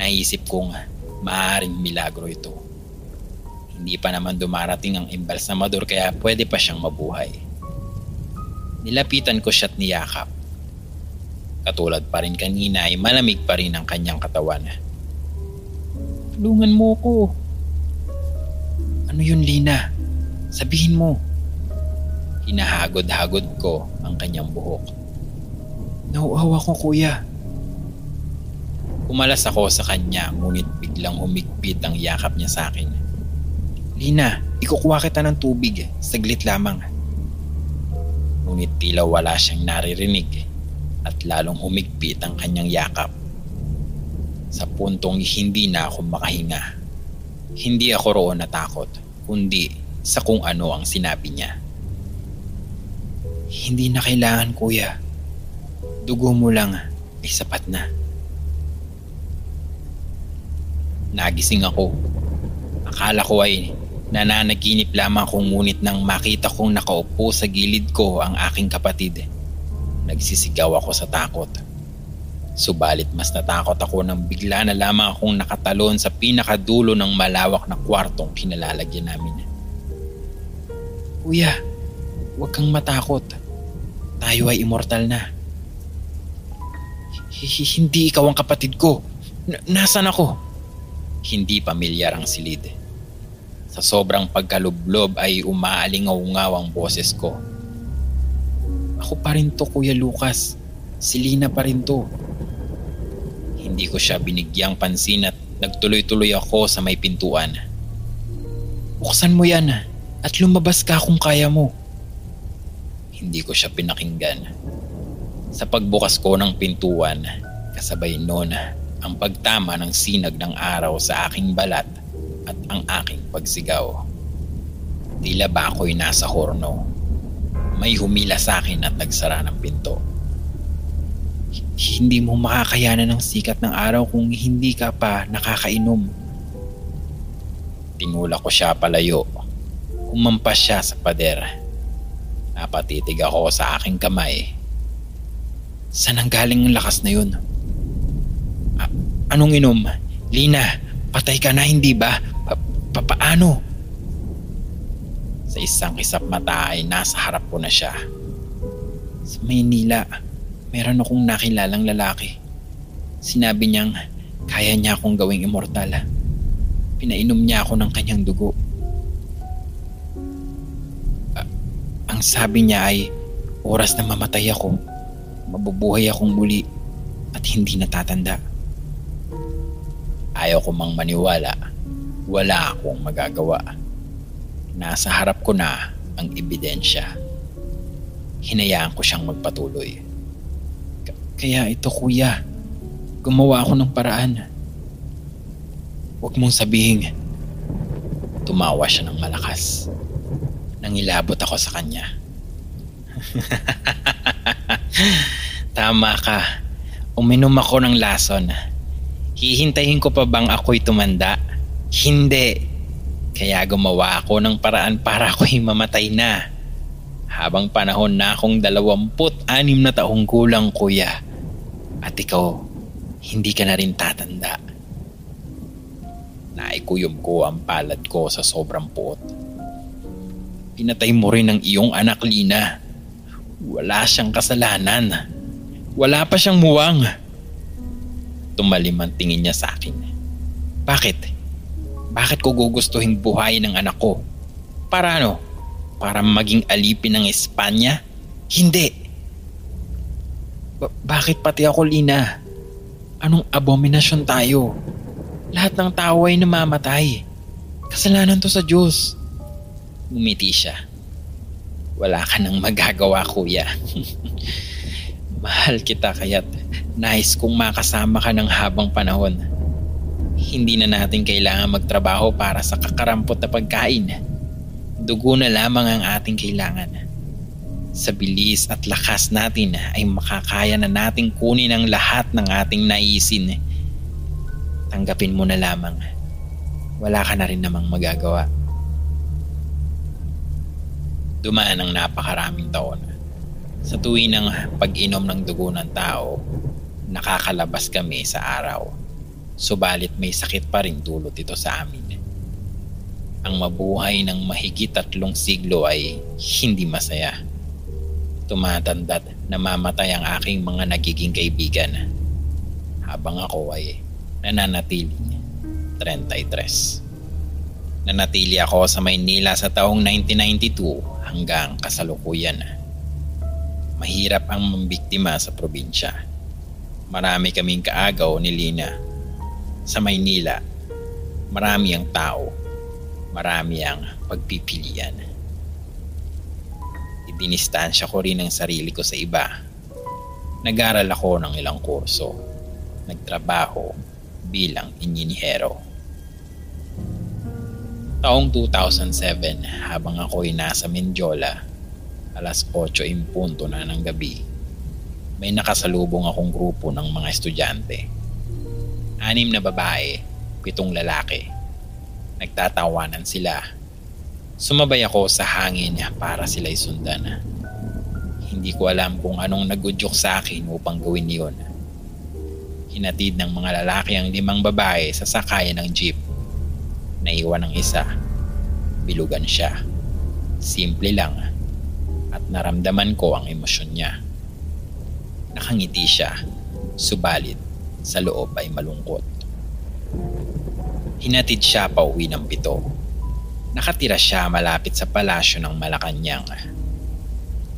Naisip kong maaaring milagro ito. Hindi pa naman dumarating ang embalsamador kaya pwede pa siyang mabuhay. Nilapitan ko siya't niyakap. Katulad pa rin kanina ay malamig pa rin ang kanyang katawan. Tulungan mo ko. Ano yun, Lina? Sabihin mo. Hinahagod-hagod ko ang kanyang buhok. Nauawa ko kuya. Umalas ako sa kanya ngunit biglang humigpit ang yakap niya sa akin. Lina, ikukuha kita ng tubig. Saglit lamang. Ngunit tila wala siyang naririnig at lalong humigpit ang kanyang yakap. Sa puntong hindi na ako makahinga. Hindi ako roon natakot, kundi sa kung ano ang sinabi niya. Hindi na kailangan kuya. Dugo mo lang ay sapat na. Nagising ako. Akala ko ay nananaginip lamang ako ngunit nang makita kong nakaupo sa gilid ko ang aking kapatid. Nagsisigaw ako sa takot. Subalit mas natakot ako nang bigla na lamang akong nakatalon sa pinakadulo ng malawak na kwartong kinalalagyan namin. Kuya, huwag kang matakot. Tayo ay immortal na. Hindi ikaw ang kapatid ko. N- nasan ako? Hindi pamilyar ang silid. Sa sobrang pagkalublob ay umaalingaw-ngaw ang boses ko. Ako pa rin to, Kuya Lucas. Si Lina pa rin to. Hindi ko siya binigyang pansin at nagtuloy-tuloy ako sa may pintuan. Buksan mo yan at lumabas ka kung kaya mo. Hindi ko siya pinakinggan. Sa pagbukas ko ng pintuan, kasabay noon ang pagtama ng sinag ng araw sa aking balat at ang aking pagsigaw. Tila ba ako'y nasa horno? May humila sa akin at nagsara ng pinto. Hindi mo makakayanan ng sikat ng araw kung hindi ka pa nakakainom. Tinulak ko siya palayo Umampas siya sa pader. Napatitig ako sa aking kamay. Saan ang galing ang lakas na yun? A- anong inom? Lina, patay ka na hindi ba? Pa- papaano? Sa isang isap mata ay nasa harap ko na siya. Sa Maynila, meron akong nakilalang lalaki. Sinabi niyang kaya niya akong gawing immortal. Pinainom niya ako ng kanyang dugo. Ang sabi niya ay oras na mamatay ako, mabubuhay akong muli at hindi natatanda. Ayaw ko mang maniwala, wala akong magagawa. Nasa harap ko na ang ebidensya. Hinayaan ko siyang magpatuloy. K- kaya ito kuya, gumawa ako ng paraan. Huwag mong sabihin. Tumawa siya ng malakas. Nangilabot ako sa kanya. Tama ka. Uminom ako ng lason. Hihintayin ko pa bang ako'y tumanda? Hindi. Kaya gumawa ako ng paraan para ako'y mamatay na. Habang panahon na akong dalawamput anim na taong kulang kuya. At ikaw, hindi ka na rin tatanda. Naikuyom ko ang palad ko sa sobrang puot. Pinatay mo rin ang iyong anak Lina. Wala siyang kasalanan. Wala pa siyang muwang. Tumalim ang tingin niya sa akin. Bakit? Bakit ko gugustuhin buhayin ng anak ko? Para ano? Para maging alipin ng Espanya? Hindi. Ba- bakit pati ako, Lina? Anong abominasyon tayo? Lahat ng tao ay namamatay. Kasalanan to sa Diyos. Ngumiti siya. Wala ka nang magagawa, kuya. Mahal kita kaya't nais kong makasama ka ng habang panahon. Hindi na natin kailangan magtrabaho para sa kakarampot na pagkain. Dugo na lamang ang ating kailangan. Sa bilis at lakas natin ay makakaya na nating kunin ang lahat ng ating naisin. Tanggapin mo na lamang. Wala ka na rin namang magagawa. Dumaan ang napakaraming taon. Sa tuwi ng pag-inom ng dugo ng tao, nakakalabas kami sa araw. Subalit may sakit pa rin dulot ito sa amin. Ang mabuhay ng mahigit tatlong siglo ay hindi masaya. Tumatanda't namamatay ang aking mga nagiging kaibigan habang ako ay nananatiling 33. Nanatili ako sa Maynila sa taong 1992 hanggang kasalukuyan. Mahirap ang mambiktima sa probinsya. Marami kaming kaagaw ni Lina. Sa Maynila, marami ang tao. Marami ang pagpipilian. Idinistansya ko rin ang sarili ko sa iba. Nag-aral ako ng ilang kurso. Nagtrabaho bilang inyinihero. Taong 2007 habang ako'y nasa Mendiola, alas 8 impunto na ng gabi, may nakasalubong akong grupo ng mga estudyante. Anim na babae, pitong lalaki. Nagtatawanan sila. Sumabay ako sa hangin para sila'y sundan. Hindi ko alam kung anong nagudyok sa akin upang gawin yon. Hinatid ng mga lalaki ang limang babae sa sakayan ng jeep. Naiwan ang isa. Bilugan siya. Simple lang. At naramdaman ko ang emosyon niya. Nakangiti siya. Subalit, sa loob ay malungkot. Hinatid siya pa uwi ng pito. Nakatira siya malapit sa palasyo ng Malacanang.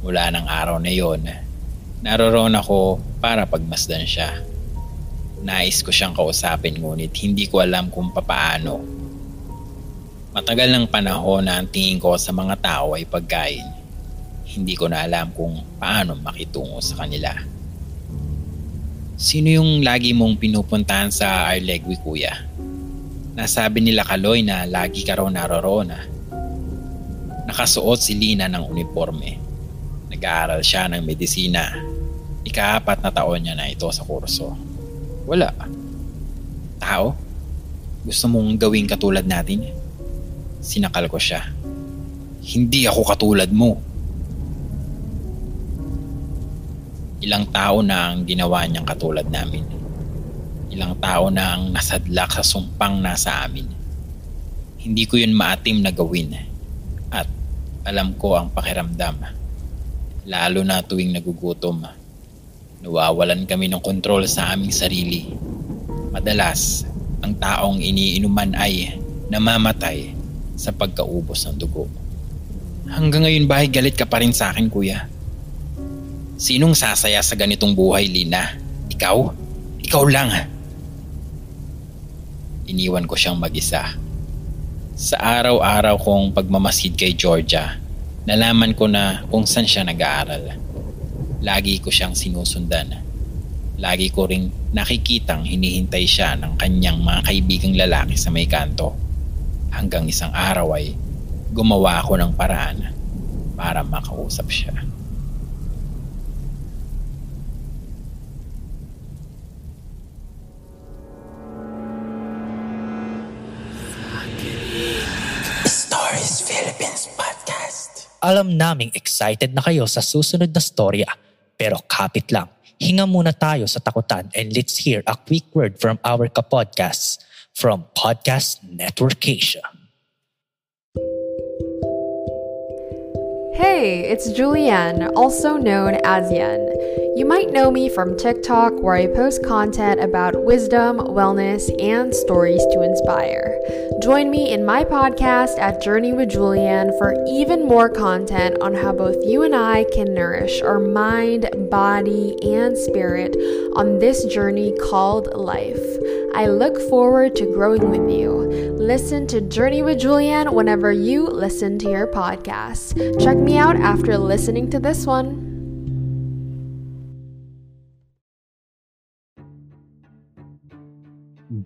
Mula ng araw na yon, naroroon ako para pagmasdan siya. Nais ko siyang kausapin ngunit hindi ko alam kung papaano. Matagal ng panahon na ang tingin ko sa mga tao ay pagkain. Hindi ko na alam kung paano makitungo sa kanila. Sino yung lagi mong pinupuntahan sa Arlegui, kuya? Nasabi nila Kaloy na lagi ka raw naroroon ah. Nakasuot si Lina ng uniforme. Nag-aaral siya ng medisina. Ikaapat na taon niya na ito sa kurso. Wala. Tao? Gusto mong gawing katulad natin? Sinakal ko siya. Hindi ako katulad mo. Ilang tao na ang ginawa niyang katulad namin. Ilang tao na ang nasadlak sa sumpang nasa amin. Hindi ko yun maatim na gawin. At alam ko ang pakiramdam. Lalo na tuwing nagugutom. Nawawalan kami ng kontrol sa aming sarili. Madalas, ang taong iniinuman ay namamatay sa pagkaubos ng dugo. Hanggang ngayon ba ay galit ka pa rin sa akin, kuya? Sinong sasaya sa ganitong buhay, Lina? Ikaw? Ikaw lang. Iniwan ko siyang mag-isa. Sa araw-araw kong pagmamasid kay Georgia, Nalaman ko na kung saan siya nag-aaral. Lagi ko siyang sinusundan. Lagi ko ring nakikitang hinihintay siya ng kanyang mga kaibigang lalaki sa may kanto. Hanggang isang araw ay gumawa ako ng paraan para makausap siya. Stories Philippines Podcast. Alam naming excited na kayo sa susunod na storya. Pero kapit lang, hinga muna tayo sa takutan and let's hear a quick word from our kapodcasts from Podcast Network Asia. Hey, it's Julianne, also known as Yen. You might know me from TikTok, where I post content about wisdom, wellness, and stories to inspire. Join me in my podcast at Journey with Julianne for even more content on how both you and I can nourish our mind, body, and spirit on this journey called life. I look forward to growing with you. Listen to Journey with Julianne whenever you listen to your podcast. Check me out after listening to this one.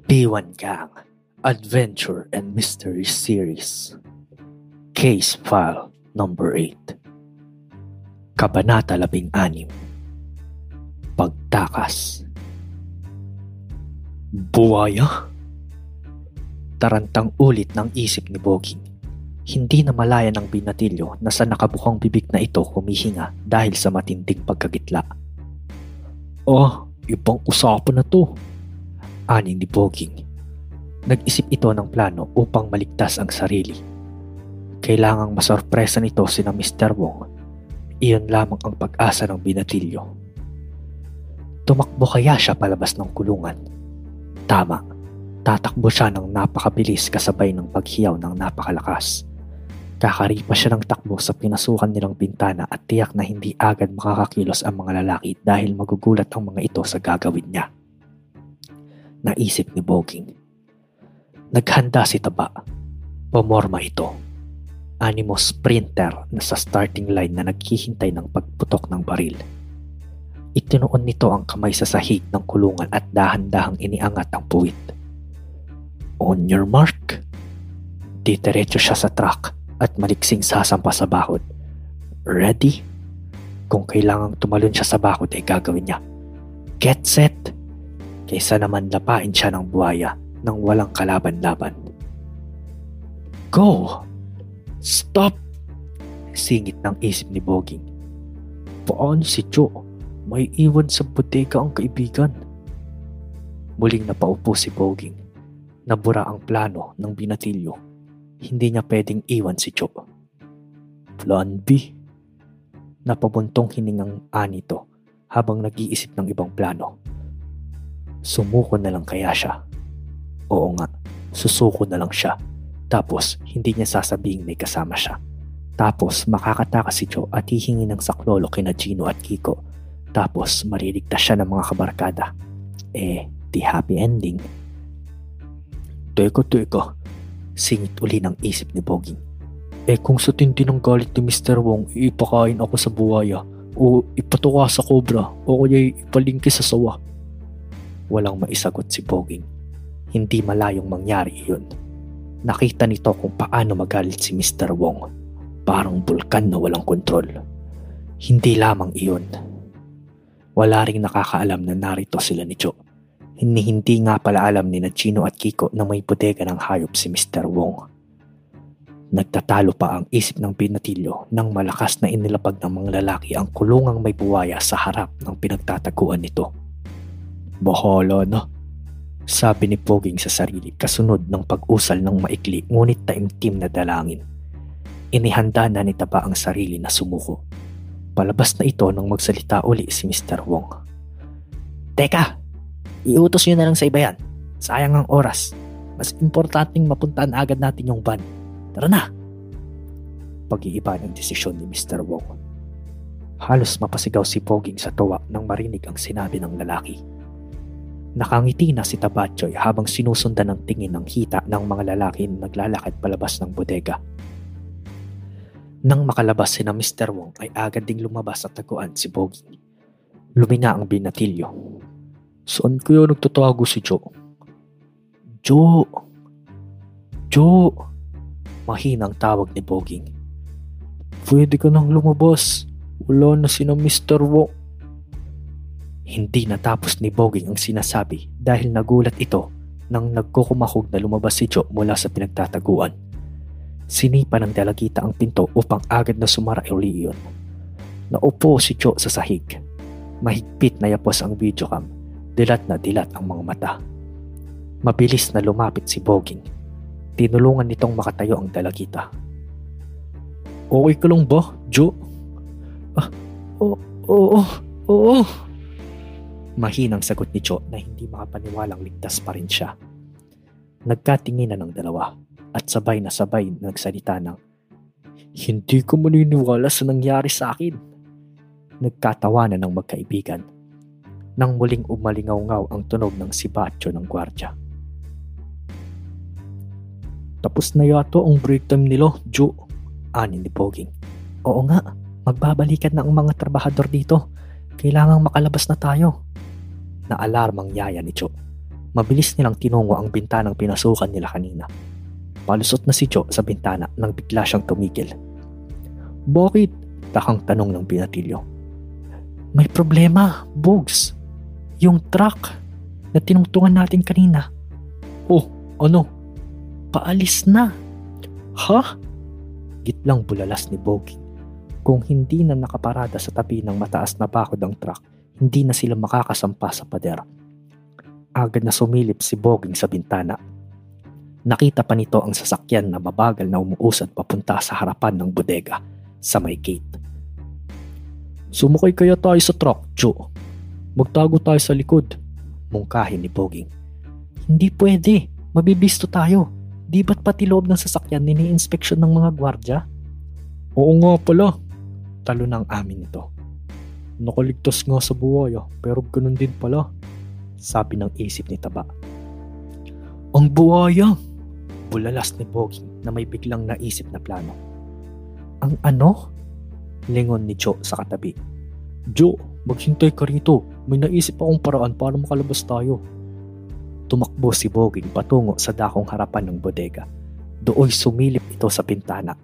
B1 Gang Adventure and Mystery Series Case File Number 8 Kabanata 16 Pagtakas Buwaya? Tarantang ulit ng isip ni Boging. Hindi na malaya ng binatilyo na sa nakabukang bibig na ito humihinga dahil sa matinding pagkagitla. Oh, ibang usapan na to. Ani ni Boging. Nag-isip ito ng plano upang maligtas ang sarili. Kailangang masorpresa nito sina Mr. Wong. Iyon lamang ang pag-asa ng binatilyo. Tumakbo kaya siya palabas ng kulungan. Tama, tatakbo siya ng napakabilis kasabay ng paghiyaw ng napakalakas. Kakaripa siya ng takbo sa pinasukan nilang bintana at tiyak na hindi agad makakakilos ang mga lalaki dahil magugulat ang mga ito sa gagawin niya. Naisip ni Boging. Naghanda si Taba. Pumorma ito. Animo sprinter na sa starting line na naghihintay ng pagputok ng baril. Itinuon nito ang kamay sa sahig ng kulungan at dahan-dahang iniangat ang puwit. On your mark. Ditiretso siya sa truck at maliksing sasampa sa bakod. Ready? Kung kailangang tumalon siya sa bakod ay gagawin niya. Get set! Kaysa naman lapain siya ng buhaya nang walang kalaban-laban. Go! Stop! Singit ng isip ni Boging. Paano si Joe? May iwan sa bodega ang kaibigan. Muling napaupo si Boging. Nabura ang plano ng binatilyo. Hindi niya pwedeng iwan si Joe. Plan B. Napabuntong hiningang anito habang nag-iisip ng ibang plano. Sumuko na lang kaya siya. Oo nga, susuko na lang siya. Tapos, hindi niya sasabing may kasama siya. Tapos, makakatakas si Joe at hihingi ng saklolo kina Gino at Kiko. Tapos, mariligtas siya ng mga kabarkada. Eh, di happy ending. Teka, teka. Singit uli ng isip ni Boging. Eh kung sa tindi ng galit ni Mr. Wong, ipakain ako sa buwaya o ipatuka sa kobra o kaya ipalingki sa sawa. Walang maisagot si Boging. Hindi malayong mangyari iyon. Nakita nito kung paano magalit si Mr. Wong. Parang bulkan na walang kontrol. Hindi lamang iyon. Wala ring nakakaalam na narito sila ni Joe. Hindi, hindi nga pala alam ni Chino at Kiko na may bodega ng hayop si Mr. Wong. Nagtatalo pa ang isip ng pinatilyo nang malakas na inilapag ng mga lalaki ang kulungang may buwaya sa harap ng pinagtataguan nito. Bahala na, sabi ni Poging sa sarili kasunod ng pag-usal ng maikli ngunit taimtim na dalangin. Inihanda na ni Taba ang sarili na sumuko. Palabas na ito nang magsalita uli si Mr. Wong. Teka, iutos nyo na lang sa iba yan. Sayang ang oras. Mas importanteng mapuntaan agad natin yung van. Tara na! Pag-iiba ng desisyon ni Mr. Wong. Halos mapasigaw si Poging sa tuwa nang marinig ang sinabi ng lalaki. Nakangiti na si Tabachoy habang sinusundan ng tingin ng hita ng mga lalaki na naglalakad palabas ng bodega. Nang makalabas si na Mr. Wong ay agad ding lumabas at taguan si Boging. Lumina ang binatilyo. Saan kaya nagtatago si Joe? Joe! Joe! Mahinang tawag ni Boging. Pwede ka nang lumabas. Wala na si na Mr. Wong. Hindi natapos ni Boging ang sinasabi dahil nagulat ito nang nagkukumahog na lumabas si Joe mula sa pinagtataguan. Sinipa ng dalagita ang pinto upang agad na sumara uli iyon. Naupo si Joe sa sahig. Mahigpit na yapos ang videocam. Dilat na dilat ang mga mata. Mabilis na lumapit si Boging. Tinulungan nitong makatayo ang dalagita. Okay ka lang ba, Joe? Ah, oo, oo, oo. Mahinang sagot ni Joe na hindi makapaniwalang ligtas pa rin siya. Nagkatinginan ng dalawa at sabay na sabay nagsalita ng Hindi ko maniniwala sa nangyari sa akin. Nagkatawanan ng magkaibigan. Nang muling umalingaw-ngaw ang tunog ng sibatyo ng gwardya. Tapos na yato ang break time nila, Joe. Ani ni Poging. Oo nga, magbabalikan na ang mga trabahador dito. Kailangang makalabas na tayo. Naalarmang yaya ni Joe. Mabilis nilang tinungo ang bintanang pinasukan nila kanina. Palusot na si Joe sa bintana nang bigla siyang tumigil. Bakit? Takang tanong ng binatilyo. May problema, Bugs. Yung truck na tinungtungan natin kanina. Oh, ano? Paalis na. Ha? Gitlang bulalas ni Bogey. Kung hindi na nakaparada sa tabi ng mataas na bakod ang truck, hindi na sila makakasampa sa pader. Agad na sumilip si Boging sa bintana Nakita pa nito ang sasakyan na mabagal na umuusad papunta sa harapan ng bodega sa may gate. Sumakay kaya tayo sa truck, Joe. Magtago tayo sa likod. Mungkahin ni Boging. Hindi pwede. Mabibisto tayo. Di ba't pati loob ng sasakyan nini-inspeksyon ng mga gwardya? Oo nga pala. Talo ng amin nito. Nakaligtas nga sa buwaya pero ganun din pala. Sabi ng isip ni Taba. Ang buwaya! bulalas ni Boging na may biglang naisip na plano. Ang ano? Lingon ni Joe sa katabi. Joe, maghintay ka rito. May naisip akong paraan para makalabas tayo. Tumakbo si Boging patungo sa dakong harapan ng bodega. Dooy sumilip ito sa pintana.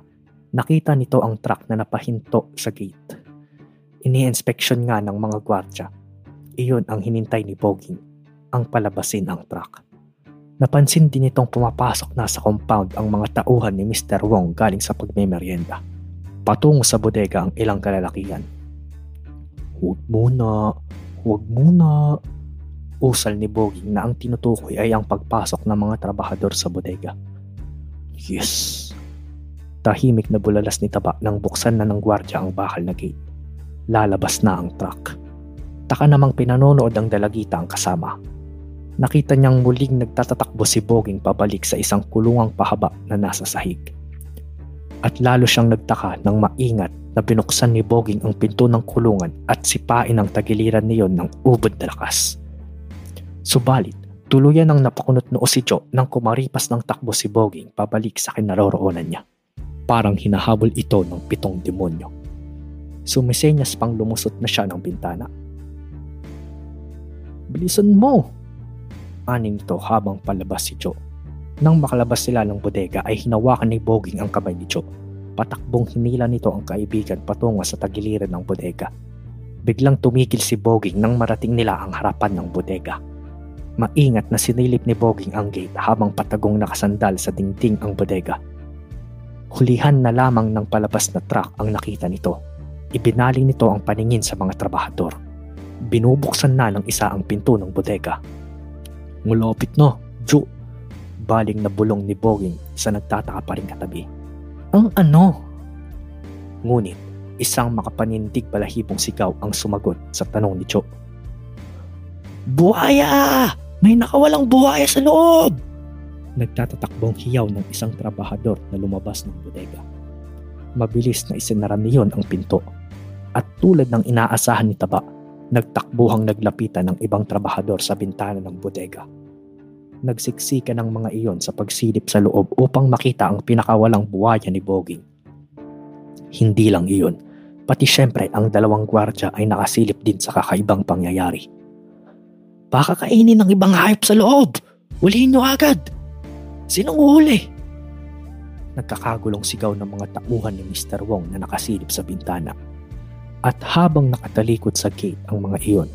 Nakita nito ang truck na napahinto sa gate. Ini-inspeksyon nga ng mga gwardya. Iyon ang hinintay ni Boging, ang palabasin ang truck. Napansin din itong pumapasok na sa compound ang mga tauhan ni Mr. Wong galing sa pagmemeryenda. Patungo sa bodega ang ilang kalalakihan. Huwag muna, huwag muna. Usal ni Boging na ang tinutukoy ay ang pagpasok ng mga trabahador sa bodega. Yes! Tahimik na bulalas ni Taba nang buksan na ng gwardya ang bakal na gate. Lalabas na ang truck. Taka namang pinanonood ang dalagita ang kasama nakita niyang muling nagtatatakbo si Boging pabalik sa isang kulungang pahaba na nasa sahig. At lalo siyang nagtaka nang maingat na binuksan ni Boging ang pinto ng kulungan at sipain ang tagiliran niyon ng ubod na lakas. Subalit, tuluyan ang napakunot noo si Joe nang kumaripas ng takbo si Boging pabalik sa kinaroroonan niya. Parang hinahabol ito ng pitong demonyo. Sumisenyas pang lumusot na siya ng bintana. Bilisan mo! aning nito habang palabas si Joe. Nang makalabas sila ng bodega ay hinawakan ni Boging ang kamay ni Joe. Patakbong hinila nito ang kaibigan patungo sa tagiliran ng bodega. Biglang tumigil si Boging nang marating nila ang harapan ng bodega. Maingat na sinilip ni Boging ang gate habang patagong nakasandal sa dingding ang bodega. Hulihan na lamang ng palabas na truck ang nakita nito. Ibinaling nito ang paningin sa mga trabahador. Binubuksan na ng isa ang pinto ng bodega Mulapit na, Joe. Baling na bulong ni Boging sa nagtataka pa rin katabi. Ang ano? Ngunit, isang makapanindig balahibong sigaw ang sumagot sa tanong ni Joe. Buhaya! May nakawalang buhaya sa loob! Nagtatatakbong hiyaw ng isang trabahador na lumabas ng bodega. Mabilis na isinara niyon ang pinto. At tulad ng inaasahan ni Taba, nagtakbuhang naglapitan ng ibang trabahador sa bintana ng bodega nagsiksika ng mga iyon sa pagsilip sa loob upang makita ang pinakawalang buwaya ni Boging. Hindi lang iyon, pati syempre ang dalawang gwardya ay nakasilip din sa kakaibang pangyayari. Baka kainin ng ibang hayop sa loob! Hulihin nyo agad! Sinong uhuli? Nagkakagulong sigaw ng mga tauhan ni Mr. Wong na nakasilip sa bintana. At habang nakatalikod sa gate ang mga iyon,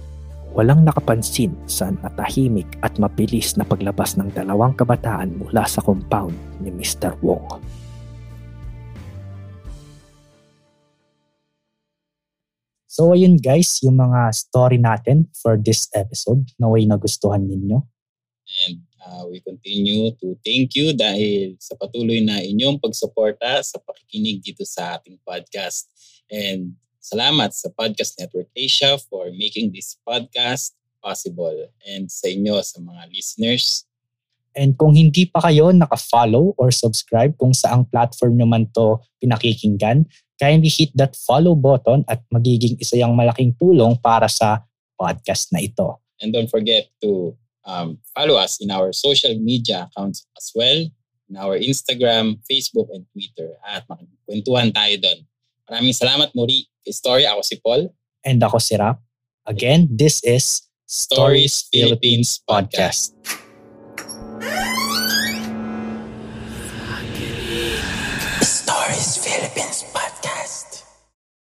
walang nakapansin sa natahimik at mabilis na paglabas ng dalawang kabataan mula sa compound ni Mr. Wong. So ayun guys, yung mga story natin for this episode. Naway nagustuhan ninyo. And uh, we continue to thank you dahil sa patuloy na inyong pagsuporta sa pakikinig dito sa ating podcast. And salamat sa Podcast Network Asia for making this podcast possible. And sa inyo, sa mga listeners. And kung hindi pa kayo naka-follow or subscribe kung saang platform naman to pinakikinggan, kindly hit that follow button at magiging isa yung malaking tulong para sa podcast na ito. And don't forget to um, follow us in our social media accounts as well, in our Instagram, Facebook, and Twitter. At makikwentuhan tayo doon. Maraming salamat Muri. Story, ako si Paul. And ako si Rap. Again, this is Stories Philippines Podcast. Stories